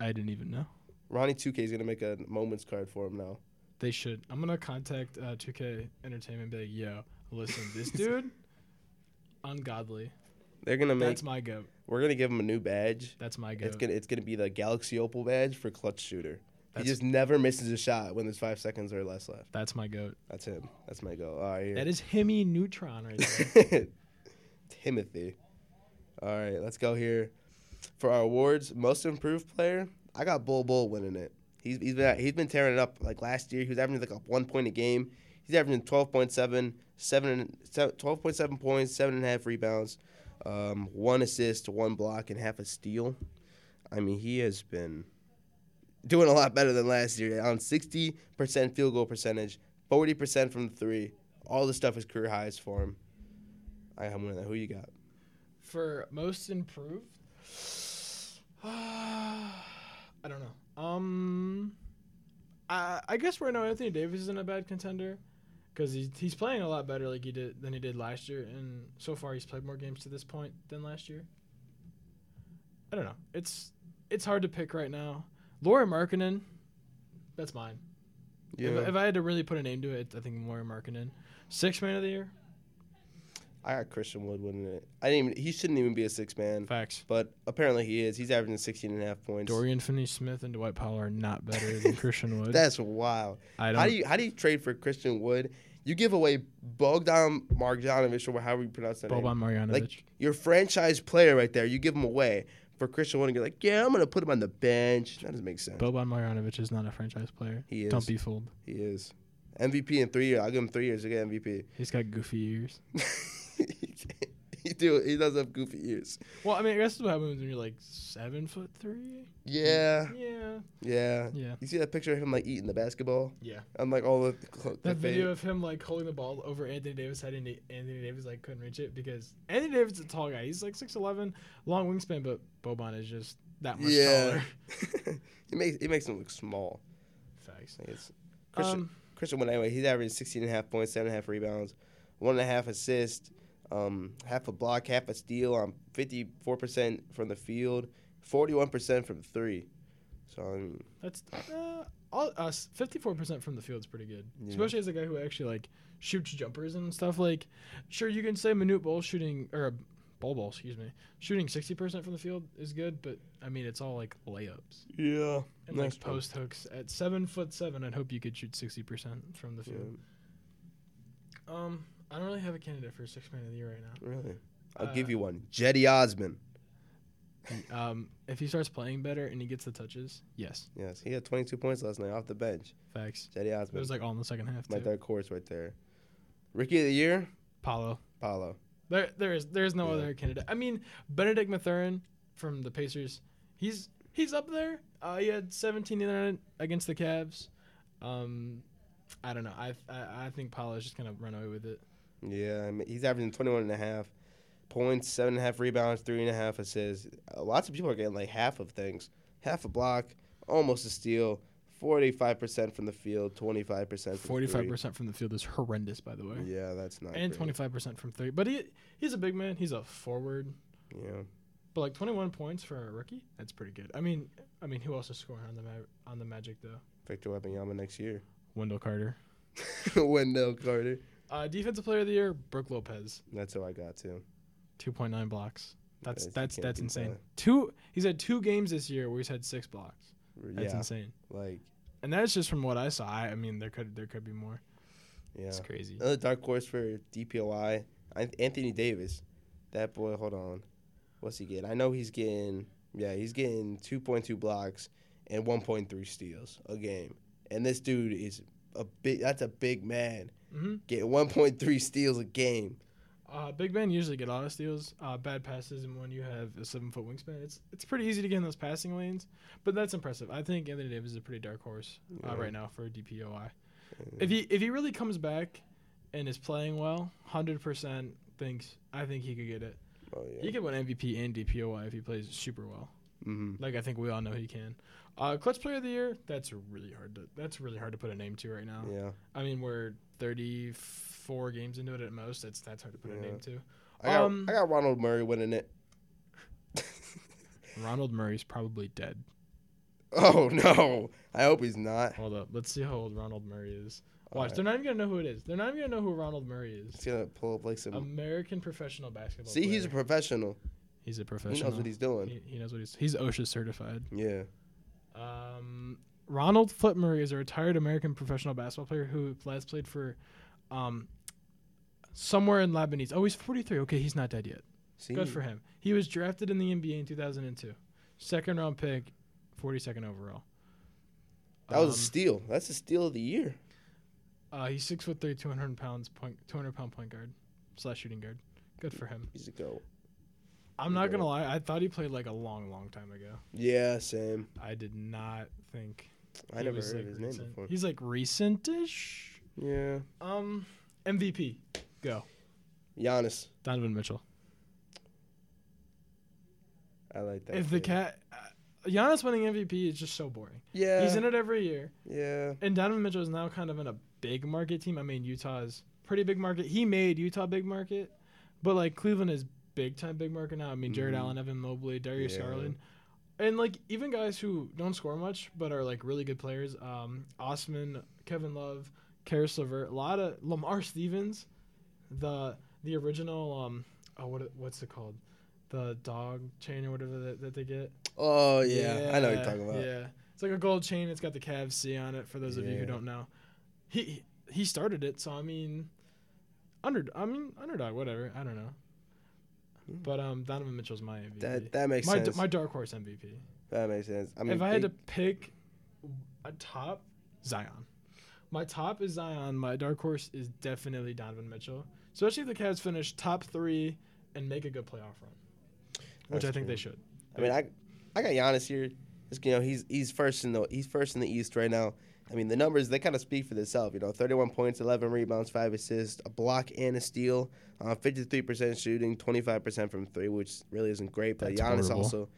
I didn't even know. Ronnie 2K is gonna make a moments card for him now. They should. I'm gonna contact uh, 2K Entertainment and be like, yo, listen, this dude, ungodly. They're gonna make. That's my goat. we're gonna give him a new badge. That's my It's goat. gonna it's gonna be the Galaxy Opal badge for clutch shooter. That's, he just never misses a shot when there's five seconds or less left. that's my goat. That's him. That's my goat. All right. That is Himmy Neutron right there. Timothy. All right, let's go here for our awards. Most improved player. I got Bol Bol winning it. He's he's been he's been tearing it up. Like last year, he was averaging like a one point a game. He's averaging 12.7, seven, se- 12.7 points, seven and a half rebounds, um, one assist, one block, and half a steal. I mean, he has been doing a lot better than last year. On 60% field goal percentage, 40% from the three. All the stuff is career highs for him. I am that. Who you got? For most improved, I don't know. Um, I I guess right now Anthony Davis isn't a bad contender because he's he's playing a lot better like he did than he did last year, and so far he's played more games to this point than last year. I don't know. It's it's hard to pick right now. Lauri Markkanen, that's mine. If, if I had to really put a name to it, I think Lauri Markkanen. Six man of the year. I got Christian Wood winning it. I didn't even, he shouldn't even be a six man, Facts. but apparently he is. He's averaging 16 and a half points. Dorian Finney-Smith and Dwight Powell are not better than Christian Wood. That's wild. I don't. How do you how do you trade for Christian Wood? You give away Bogdan Marjanovic or however you pronounce that name. Boban Marjanovic. Like your franchise player right there. You give him away for Christian Wood and you're like, yeah, I'm gonna put him on the bench. That doesn't make sense. Boban Marjanovic is not a franchise player. He is. Don't be fooled. He is. MVP in three years. I'll give him three years to get MVP. He's got goofy ears. he do. He does have goofy ears. Well, I mean, I guess that's what happens when you're like seven foot three. Yeah, Yeah. yeah. Yeah. You see that picture of him like eating the basketball Yeah. and like all the, the That video of him like holding the ball over Anthony Davis head and Anthony Davis like couldn't reach it because Anthony Davis is a tall guy. He's like six eleven, long wingspan, but Boban is just that much Yeah. taller. he makes he makes him look small. Facts. Like, it's- Christian Um, Christian Wood anyway. He's averaging 16 and a half points, seven and a half rebounds, one and a half assists, um, half a block, half a steal I'm 54 percent from the field, 41 percent from three. So I mean, That's uh, all us. Fifty-four percent from the field is pretty good, Yeah. especially as a guy who actually like shoots jumpers and stuff. Like, sure, you can say Manute Bol shooting or Bol Bol, excuse me, shooting sixty percent from the field is good, but I mean it's all like layups yeah, and like post hooks. At seven foot seven, I'd hope you could shoot sixty percent from the field. Um, I don't really have a candidate for six man of the year right now. really. I'll Uh, give you one. Cedi Osman. Um, if he starts playing better and he gets the touches, yes, Yes, he had 22 points last night off the bench. facts. Cedi It was like all in the second half my too. dark horse right there. Rookie of the year, Paolo. Paolo. There, there is, there is no Yeah. other candidate. I mean, Bennedict Mathurin from the Pacers, he's he's up there. Uh, he had 17 in it against the Cavs. Um, I don't know. I I, I think Paolo's just gonna run away with it. Yeah, I mean, he's averaging 21 and a half points, seven and a half rebounds, three and a half assists. Uh, Lots of people are getting like half of things, half a block, almost a steal. 45% from the field, 25% from Forty five three. percent from the field is horrendous, by the way, Yeah, that's not and great. twenty five percent from three. But he he's a big man. He's a forward. Yeah. But like twenty one points for a rookie, that's pretty good. I mean, I mean, who else is scoring on the ma- on the Magic though? Victor Wembanyama next year. Wendell Carter. Wendell Carter. Uh, defensive player of the year, Brook Lopez, That's who I got too. two point nine blocks. That's that's that's insane. that. Two. He's had two games this year where he's had six blocks. That's yeah, insane. like And that's just from what I saw. I, I mean, there could there could be more. yeah. It's crazy. Another dark horse for DPOY, Anthony Davis. That boy, hold on. What's he getting? I know he's getting, yeah, he's getting 2.2 blocks and 1.3 steals a game. And this dude is a big, that's a big man. Hmm Getting 1.3 steals a game. Uh, big men usually get a lot of steals, uh, bad passes, and when you have a seven foot wingspan, it's it's pretty easy to get in those passing lanes. But that's impressive. I think Anthony Davis is a pretty dark horse uh, Yeah. right now for DPOY. If he if he really comes back and is playing well, hundred percent thinks I think he could get it. Oh, He yeah. could win MVP and DPOY if he plays super well. Mm-hmm. Like I think we all know he can. Uh, clutch player of the year. That's really hard to. That's really hard to put a name to right now. Yeah. I mean, we're 34 games into it at most. That's that's hard to put a name to. I got, Um, I got Ronald Murray winning it. Ronald Murray's probably dead. Oh, no. I hope he's not. Hold up. Let's see how old Ronald Murray is. Watch. Alright. They're not even gonna know who it is. They're not even gonna know who Ronald Murray is. He's going to pull up like some. American professional basketball. See, he's a professional. he's a professional. He knows what he's doing. He, he knows what he's. He's OSHA certified. Yeah. Um, Ronald Flip Murray is a retired American professional basketball player who last played for, um, somewhere in Lebanese. Oh, he's 43. Okay, he's not dead yet. See, Good for him. He was drafted in the NBA in 2002. Second round pick, 42nd overall. That was a Um, steal. That's a steal of the year. Uh, he's six foot three, 200 pounds, point, 200 pound point guard slash shooting guard. Good for him. He's a go. I'm not gonna lie. I thought he played like a long, long time ago. Yeah, same. I did not think. I never heard like, his name before. He's like recentish. Yeah. Um, MVP. Go. Giannis. Donovan Mitchell. I like that. if the cat, uh, Giannis winning MVP is just so boring. Yeah. He's in it every year. Yeah. And Donovan Mitchell is now kind of in a big market team. I mean, Utah is pretty big market. He made Utah big market, but like Cleveland is big time big market now. I mean, Jarrett Mhm. Allen, Evan Mobley, Darius Yeah. Garland, and like even guys who don't score much but are like really good players. Um, Osman, Kevin Love, Caris LeVert, a lot of Lamar Stevens, the the original um oh what what's it called, the dog chain or whatever that, that they get. Oh yeah. I know what you're talking about. Yeah, it's like a gold chain. It's got the Cavs C on it. For those of you who don't know, he he started it. So I mean, under I mean underdog, whatever. I don't know. Hmm. But um, Donovan Mitchell's my MVP. That that makes my d- sense. my dark horse MVP. that makes sense. I mean, if I had to pick a top, Zion. My top is Zion. My dark horse is definitely Donovan Mitchell. Especially if the Cavs finish top three and make a good playoff run, which That's I think true. they should. I mean, I I got Giannis here. Just, you know, he's he's first in the he's first in the East right now. I mean, the numbers they kind of speak for themselves. You know, 31 points, 11 rebounds, five assists, a block and a steal, uh, 53% shooting, 25% from three, which really isn't great. But That's Giannis horrible. also,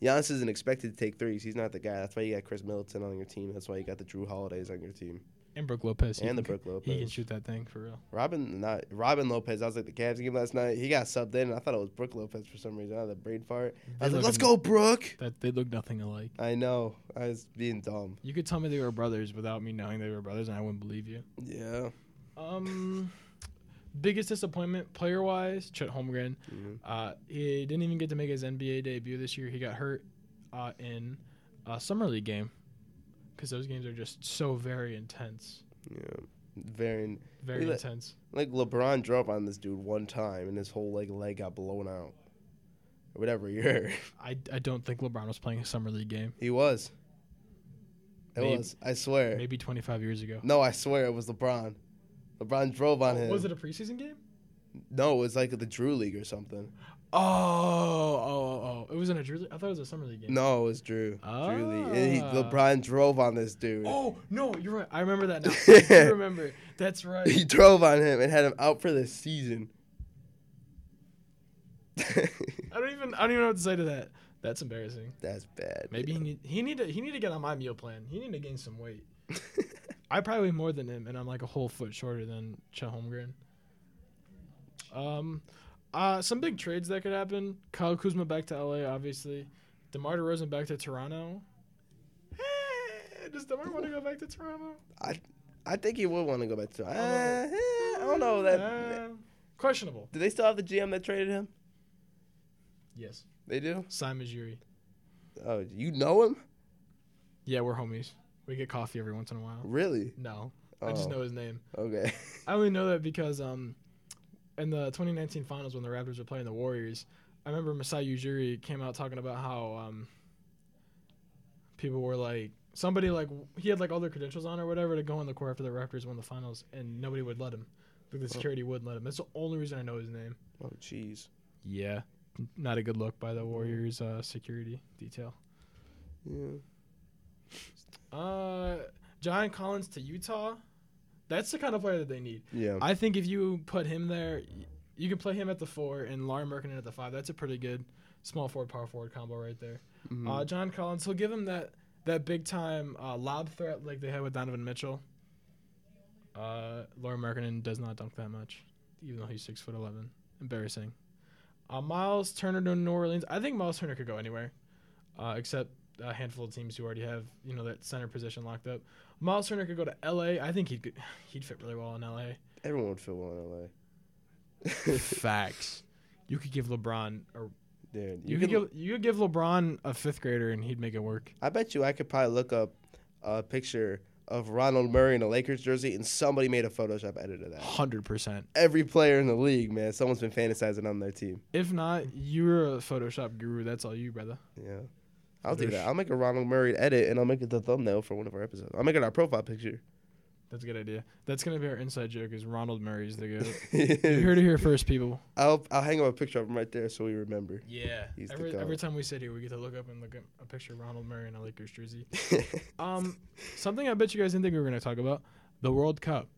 Giannis isn't expected to take threes. He's not the guy. That's why you got Khris Middleton on your team. That's why you got the Jrue Holidays on your team And Brook Lopez. he and the can- Brook Lopez. He can shoot that thing for real. Robin, not Robin Lopez. I was like the Cavs game last night. He got subbed in. and I thought it was Brook Lopez for some reason. I had the brain fart. I was like, let's go, Brook. That they look nothing alike. I know. I was being dumb. You could tell me they were brothers without me knowing they were brothers, and I wouldn't believe you. Yeah. Um, biggest disappointment player wise, Chet Holmgren. Mhm. Uh, he didn't even get to make his NBA debut this year. He got hurt uh, in a summer league game because those games are just so very intense, Yeah. Very very let- intense. like LeBron drove on this dude one time and his whole like leg got blown out. Or whatever year. I, I don't think LeBron was playing a summer league game. he was. It Maybe- was. I swear. Maybe 25 years ago. No, I swear it was LeBron. LeBron drove on oh, him. Was it a preseason game? No, it was like the Drew League or something. Oh, oh, oh, oh! It was in a Drew. League? I thought it was a summer league game. No, it was Drew. Drew Lee. And he, Ah. LeBron drove on this dude. Oh no, you're right. I remember that now. I remember. That's right. He drove on him and had him out for the season. I don't even. I don't even know what to say to that. That's embarrassing. That's bad. Maybe he need. He need to. He need to get on my meal plan. He need to gain some weight. I probably weigh more than him, and I'm like a whole foot shorter than Chet Holmgren. Um, uh, some big trades that could happen. Kyle Kuzma back to LA, obviously. DeMar DeRozan back to Toronto. Eh, Does DeMar want to go back to Toronto? I I think he would want to go back to. Uh, eh, I don't know that. Uh, questionable. Do they still have the GM that traded him? Yes. They do. Masai Ujiri. Oh, you know him? Yeah, we're homies. We get coffee every once in a while. Really? No, I just Oh. know his name. Okay. I only know that because um, in the 2019 finals when the Raptors were playing the Warriors, I remember Masai Ujiri came out talking about how um, people were like somebody like he had like all their credentials on or whatever to go on the court after the Raptors won the finals, and nobody would let him. Like the security wouldn't let him. That's the only reason I know his name. oh, jeez. Yeah, not a good look by the Warriors uh, security detail. Yeah. Uh, John Collins to Utah. That's the kind of player that they need. Yeah. I think if you put him there, you can play him at the four and Lauri Markkanen at the five. That's a pretty good small forward power forward combo right there. Mhm. Uh, John Collins, he'll give him that that big time uh, lob threat like they had with Donovan Mitchell. Uh, Lauri Markkanen does not dunk that much, even though he's six foot eleven. Embarrassing. Uh, Miles Turner to New Orleans. I think Miles Turner could go anywhere, uh, except a handful of teams who already have you know that center position locked up. Miles Turner could go to L.A. I think he'd he'd fit really well in L.A. Everyone would fit well in LA. Facts. You could give LeBron a Dude, you, you could give you could give LeBron a fifth grader and he'd make it work. I bet you I could probably look up a picture of Ronald Murray in a Lakers jersey and somebody made a Photoshop edit of that. Hundred percent. Every player in the league, man, someone's been fantasizing on their team. If not, you're a Photoshop guru. That's all you, brother. Yeah. I'll do that. I'll make a Ronald Murray edit and I'll make it the thumbnail for one of our episodes. I'll make it our profile picture. That's a good idea. That's gonna be our inside joke. Is Ronald Murray's the goat? you heard it here first, people. I'll I'll hang up a picture of him right there so we remember. Yeah. He's Every every time we sit here, we get to look up and look at a picture of Ronald Murray in a Lakers jersey. Um, something I bet you guys didn't think we were gonna talk about: the World Cup.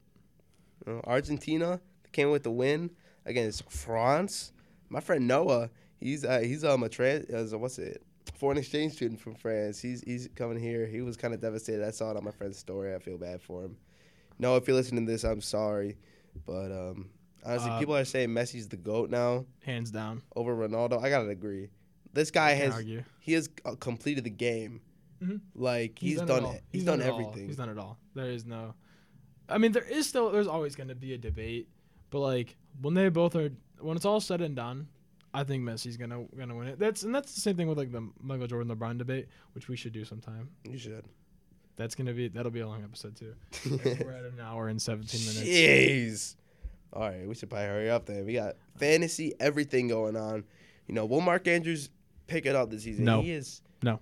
Uh, Argentina came with the win against France. My friend Noah, he's uh, he's um a trans uh, what's it foreign exchange student from France. He's he's coming here. He was kind of devastated. I saw it on my friend's story. I feel bad for him. No, if you're listening to this, I'm sorry, but um honestly, Uh, people are saying Messi's the goat now Hands down. over Ronaldo. I gotta agree. This guy has argue. he has uh, completed the game. Mhm. Like he's, it done, all. it. He's, done, all. everything. He's done it all. There is no. I mean, there is still. There's always going to be a debate, but like when they both are, when it's all said and done, I think Messi's gonna gonna win it. That's and that's the same thing with like the Michael Jordan LeBron debate, which we should do sometime. you should. That's gonna be that'll be a long episode too. We're at an hour and seventeen minutes. Jeez. All right, we should probably hurry up then. We got fantasy, everything going on. You know, will Mark Andrews pick it up this season? No. He is. No.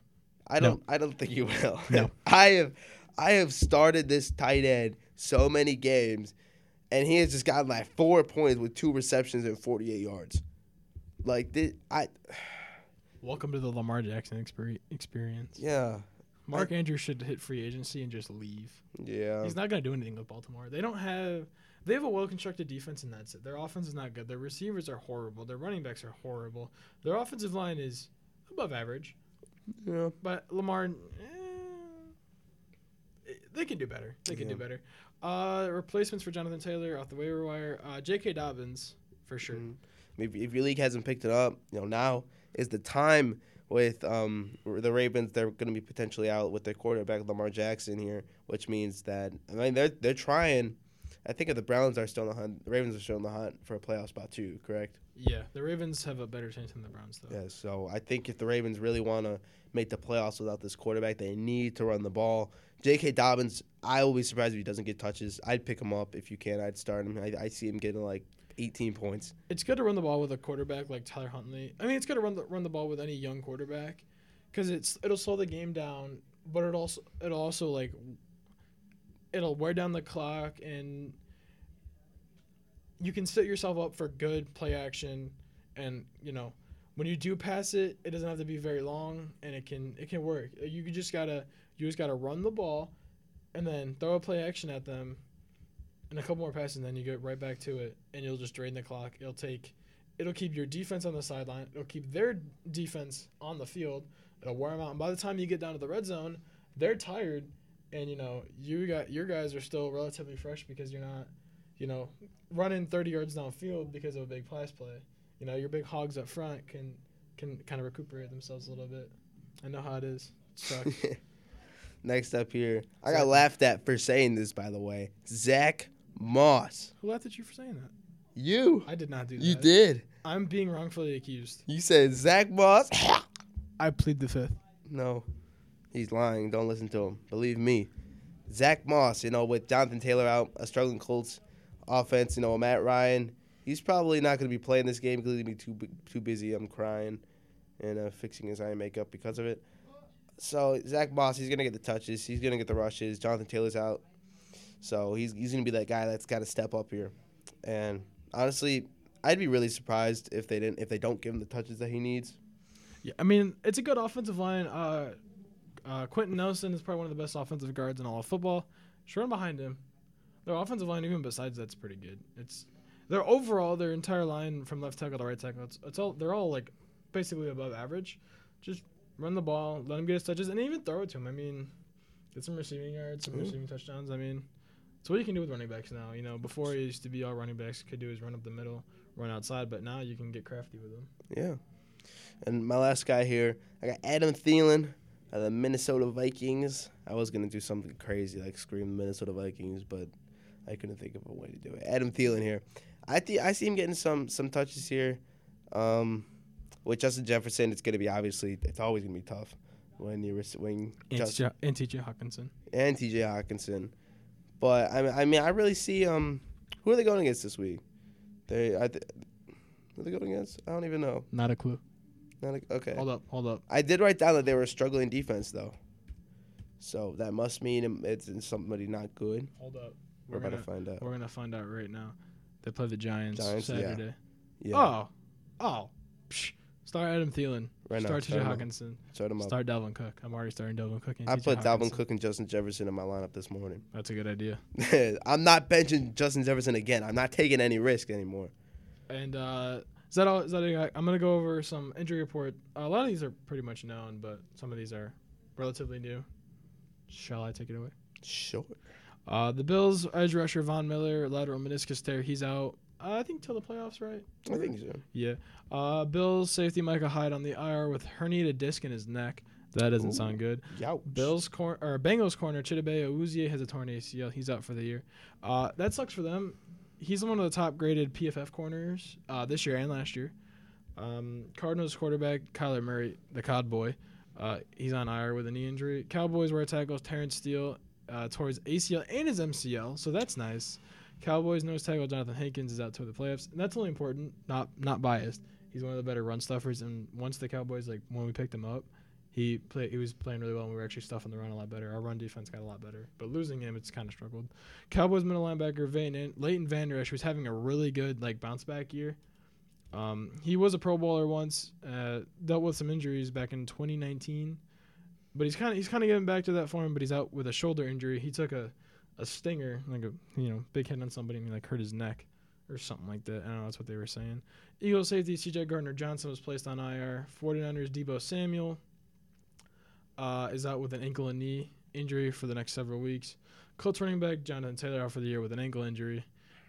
I don't. I don't think he will. No. I have. I have started this tight end so many games, and he has just gotten like four points with two receptions and forty-eight yards. Like this, I. Welcome to the Lamar Jackson experi- experience. Yeah. Mark Andrews should hit free agency and just leave. Yeah. He's not gonna do anything with Baltimore. They don't have. They have a well constructed defense, and that's it. Their offense is not good. Their receivers are horrible. Their running backs are horrible. Their offensive line is above average. yeah. But Lamar, eh, they can do better. They can do better. Uh, replacements for Jonathan Taylor off the waiver wire. Uh, J.K. Dobbins for sure. Mhm. If, if your league hasn't picked it up, you know now is the time with um the Ravens. They're going to be potentially out with their quarterback Lamar Jackson here, which means that I mean they're they're trying. I think if the Browns are still in the hunt, the Ravens are still in the hunt for a playoff spot too. Correct? Yeah, the Ravens have a better chance than the Browns though. Yeah. So I think if the Ravens really want to make the playoffs without this quarterback, they need to run the ball. J.K. Dobbins, I will be surprised if he doesn't get touches. I'd pick him up if you can. I'd start him. I, I see him getting like 18 points. It's good to run the ball with a quarterback like Tyler Huntley. I mean, it's good to run the run the ball with any young quarterback, because it's it'll slow the game down, but it also it'll also like it'll wear down the clock and you can set yourself up for good play action, and you know when you do pass it, it doesn't have to be very long, and it can it can work. You just gotta you just gotta run the ball, and then throw a play action at them, and a couple more passes, and then you get right back to it, and you'll just drain the clock. It'll take, it'll keep your defense on the sideline. It'll keep their defense on the field. It'll wear them out. And by the time you get down to the red zone, they're tired, and you know you got your guys are still relatively fresh because you're not, you know, running 30 yards downfield because of a big pass play. You know, your big hogs up front can can kind of recuperate themselves a little bit. I know how it is. It. Next up here, I got laughed at for saying this, by the way. Zach Moss. Who laughed at you for saying that? You. I did not do that. You did. I'm being wrongfully accused. You said Zach Moss. I plead the fifth. no, he's lying. Don't listen to him. Believe me. Zach Moss, you know, with Jonathan Taylor out, a struggling Colts offense, you know, Matt Ryan, he's probably not going to be playing this game because he's going to be too, too busy. I'm crying and uh, fixing his eye makeup because of it. So, Zach Moss, he's going to get the touches. He's going to get the rushes. Jonathan Taylor's out. So, he's, he's going to be that guy that's got to step up here. And honestly, I'd be really surprised if they didn't if they don't give him the touches that he needs. Yeah, I mean it's a good offensive line. Uh, uh, Quenton Nelson is probably one of the best offensive guards in all of football. Run behind him. Their offensive line, even besides that's pretty good. It's their overall their entire line from left tackle to right tackle. It's, it's all they're all like basically above average. Just run the ball, let him get his touches, and even throw it to him. I mean, get some receiving yards, some Mhm. receiving touchdowns. I mean, it's what you can do with running backs now. You know, before it used to be all running backs could do is run up the middle, run outside, but now you can get crafty with them. Yeah. And my last guy here, I got Adam Thielen of the Minnesota Vikings. I was gonna do something crazy like scream Minnesota Vikings, but I couldn't think of a way to do it. Adam Thielen here. I think I see him getting some some touches here. Um, with Justin Jefferson, it's gonna be obviously it's always gonna be tough when you when And Justin TJ Hockenson. and T.J. Hockenson. But I mean, I mean, I really see um, who are they going against this week? They I th- who are they going against? I don't even know. Not a clue. Not a, okay. Hold up, hold up. I did write down that they were a struggling defense, though. So that must mean it's in somebody not good. Hold up. We're, We're about gonna to find out. we're gonna find out right now. They play the Giants, Giants, yeah. Saturday. Yeah, Oh, oh. Psh. Start Adam Thielen. right start TJ. Hockenson. Start 'em up. Start Dalvin Cook. I'm already starting Dalvin Cook. And I put Dalvin Cook and Justin Jefferson in my lineup this morning. That's a good idea. I'm not benching Justin Jefferson again. I'm not taking any risk anymore. And uh, is that all? Is that? I'm gonna go over some injury report. a lot of these are pretty much known, but some of these are relatively new. Shall I take it away? Sure. Uh, the Bills edge rusher Von Miller lateral meniscus tear. He's out. I think till the playoffs, right? I think so. Yeah. Uh, Bills safety Micah Hyde on the IR with herniated disc in his neck. That doesn't Ooh. sound good. Youch. Bills cor- or Bengals corner Chidobe Awuzie has a torn ACL. He's out for the year. Uh, that sucks for them. He's one of the top graded PFF corners uh, this year and last year. Um, Cardinals quarterback Kyler Murray, the Cod boy, uh, he's on IR with a knee injury. Cowboys right tackle Terence Steele uh, tore his ACL and his MCL, so that's nice. Cowboys nose tackle Jonathan Hankins is out to the playoffs, and that's only important, not not biased. He's one of the better run stuffers, and once the Cowboys like when we picked him up, he play he was playing really well, and we were actually stuffing the run a lot better. Our run defense got a lot better, but losing him, it's kind of struggled. Cowboys middle linebacker Van Leighton Vander Esch was having a really good like bounce back year. Um, he was a Pro Bowler once, uh, dealt with some injuries back in 2019, but he's kind of he's kind of getting back to that form. But he's out with a shoulder injury. He took a a stinger, like a you know big hit on somebody, and he like hurt his neck or something like that. I don't know. That's what they were saying. Eagles safety C.J. Gardner Johnson was placed on IR. 49ers Deebo Samuel uh, is out with an ankle and knee injury for the next several weeks. Colts running back Jonathan Taylor out for the year with an ankle injury.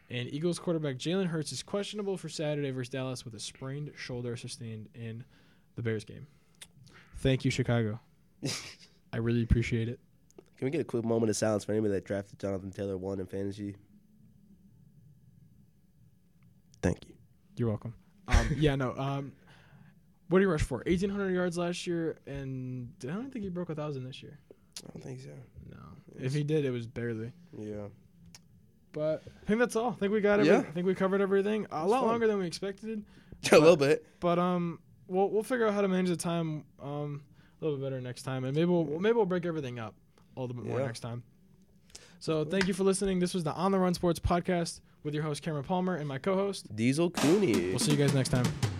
And Eagles quarterback Jalen Hurts is questionable for Saturday versus Dallas with a sprained shoulder sustained in the Bears game. Thank you, Chicago. I really appreciate it. Can we get a quick moment of silence for anybody that drafted Jonathan Taylor one in fantasy? Thank you. You're welcome. Um, yeah, no. Um, what did he rush for? 1,800 yards last year, and I don't think he broke a thousand this year. I don't think so. No, if he did, it was barely. Yeah. But I think that's all. I think we got it. Yeah. I think we covered everything. A lot fun. longer than we expected. a little bit. But um, we'll we'll figure out how to manage the time um a little bit better next time, and maybe we'll maybe we'll break everything up a little bit more Yeah. next time. So thank you for listening. This was the On the Run Sports podcast with your host Cameron Palmer and my co-host. Diesel Cooney. We'll see you guys next time.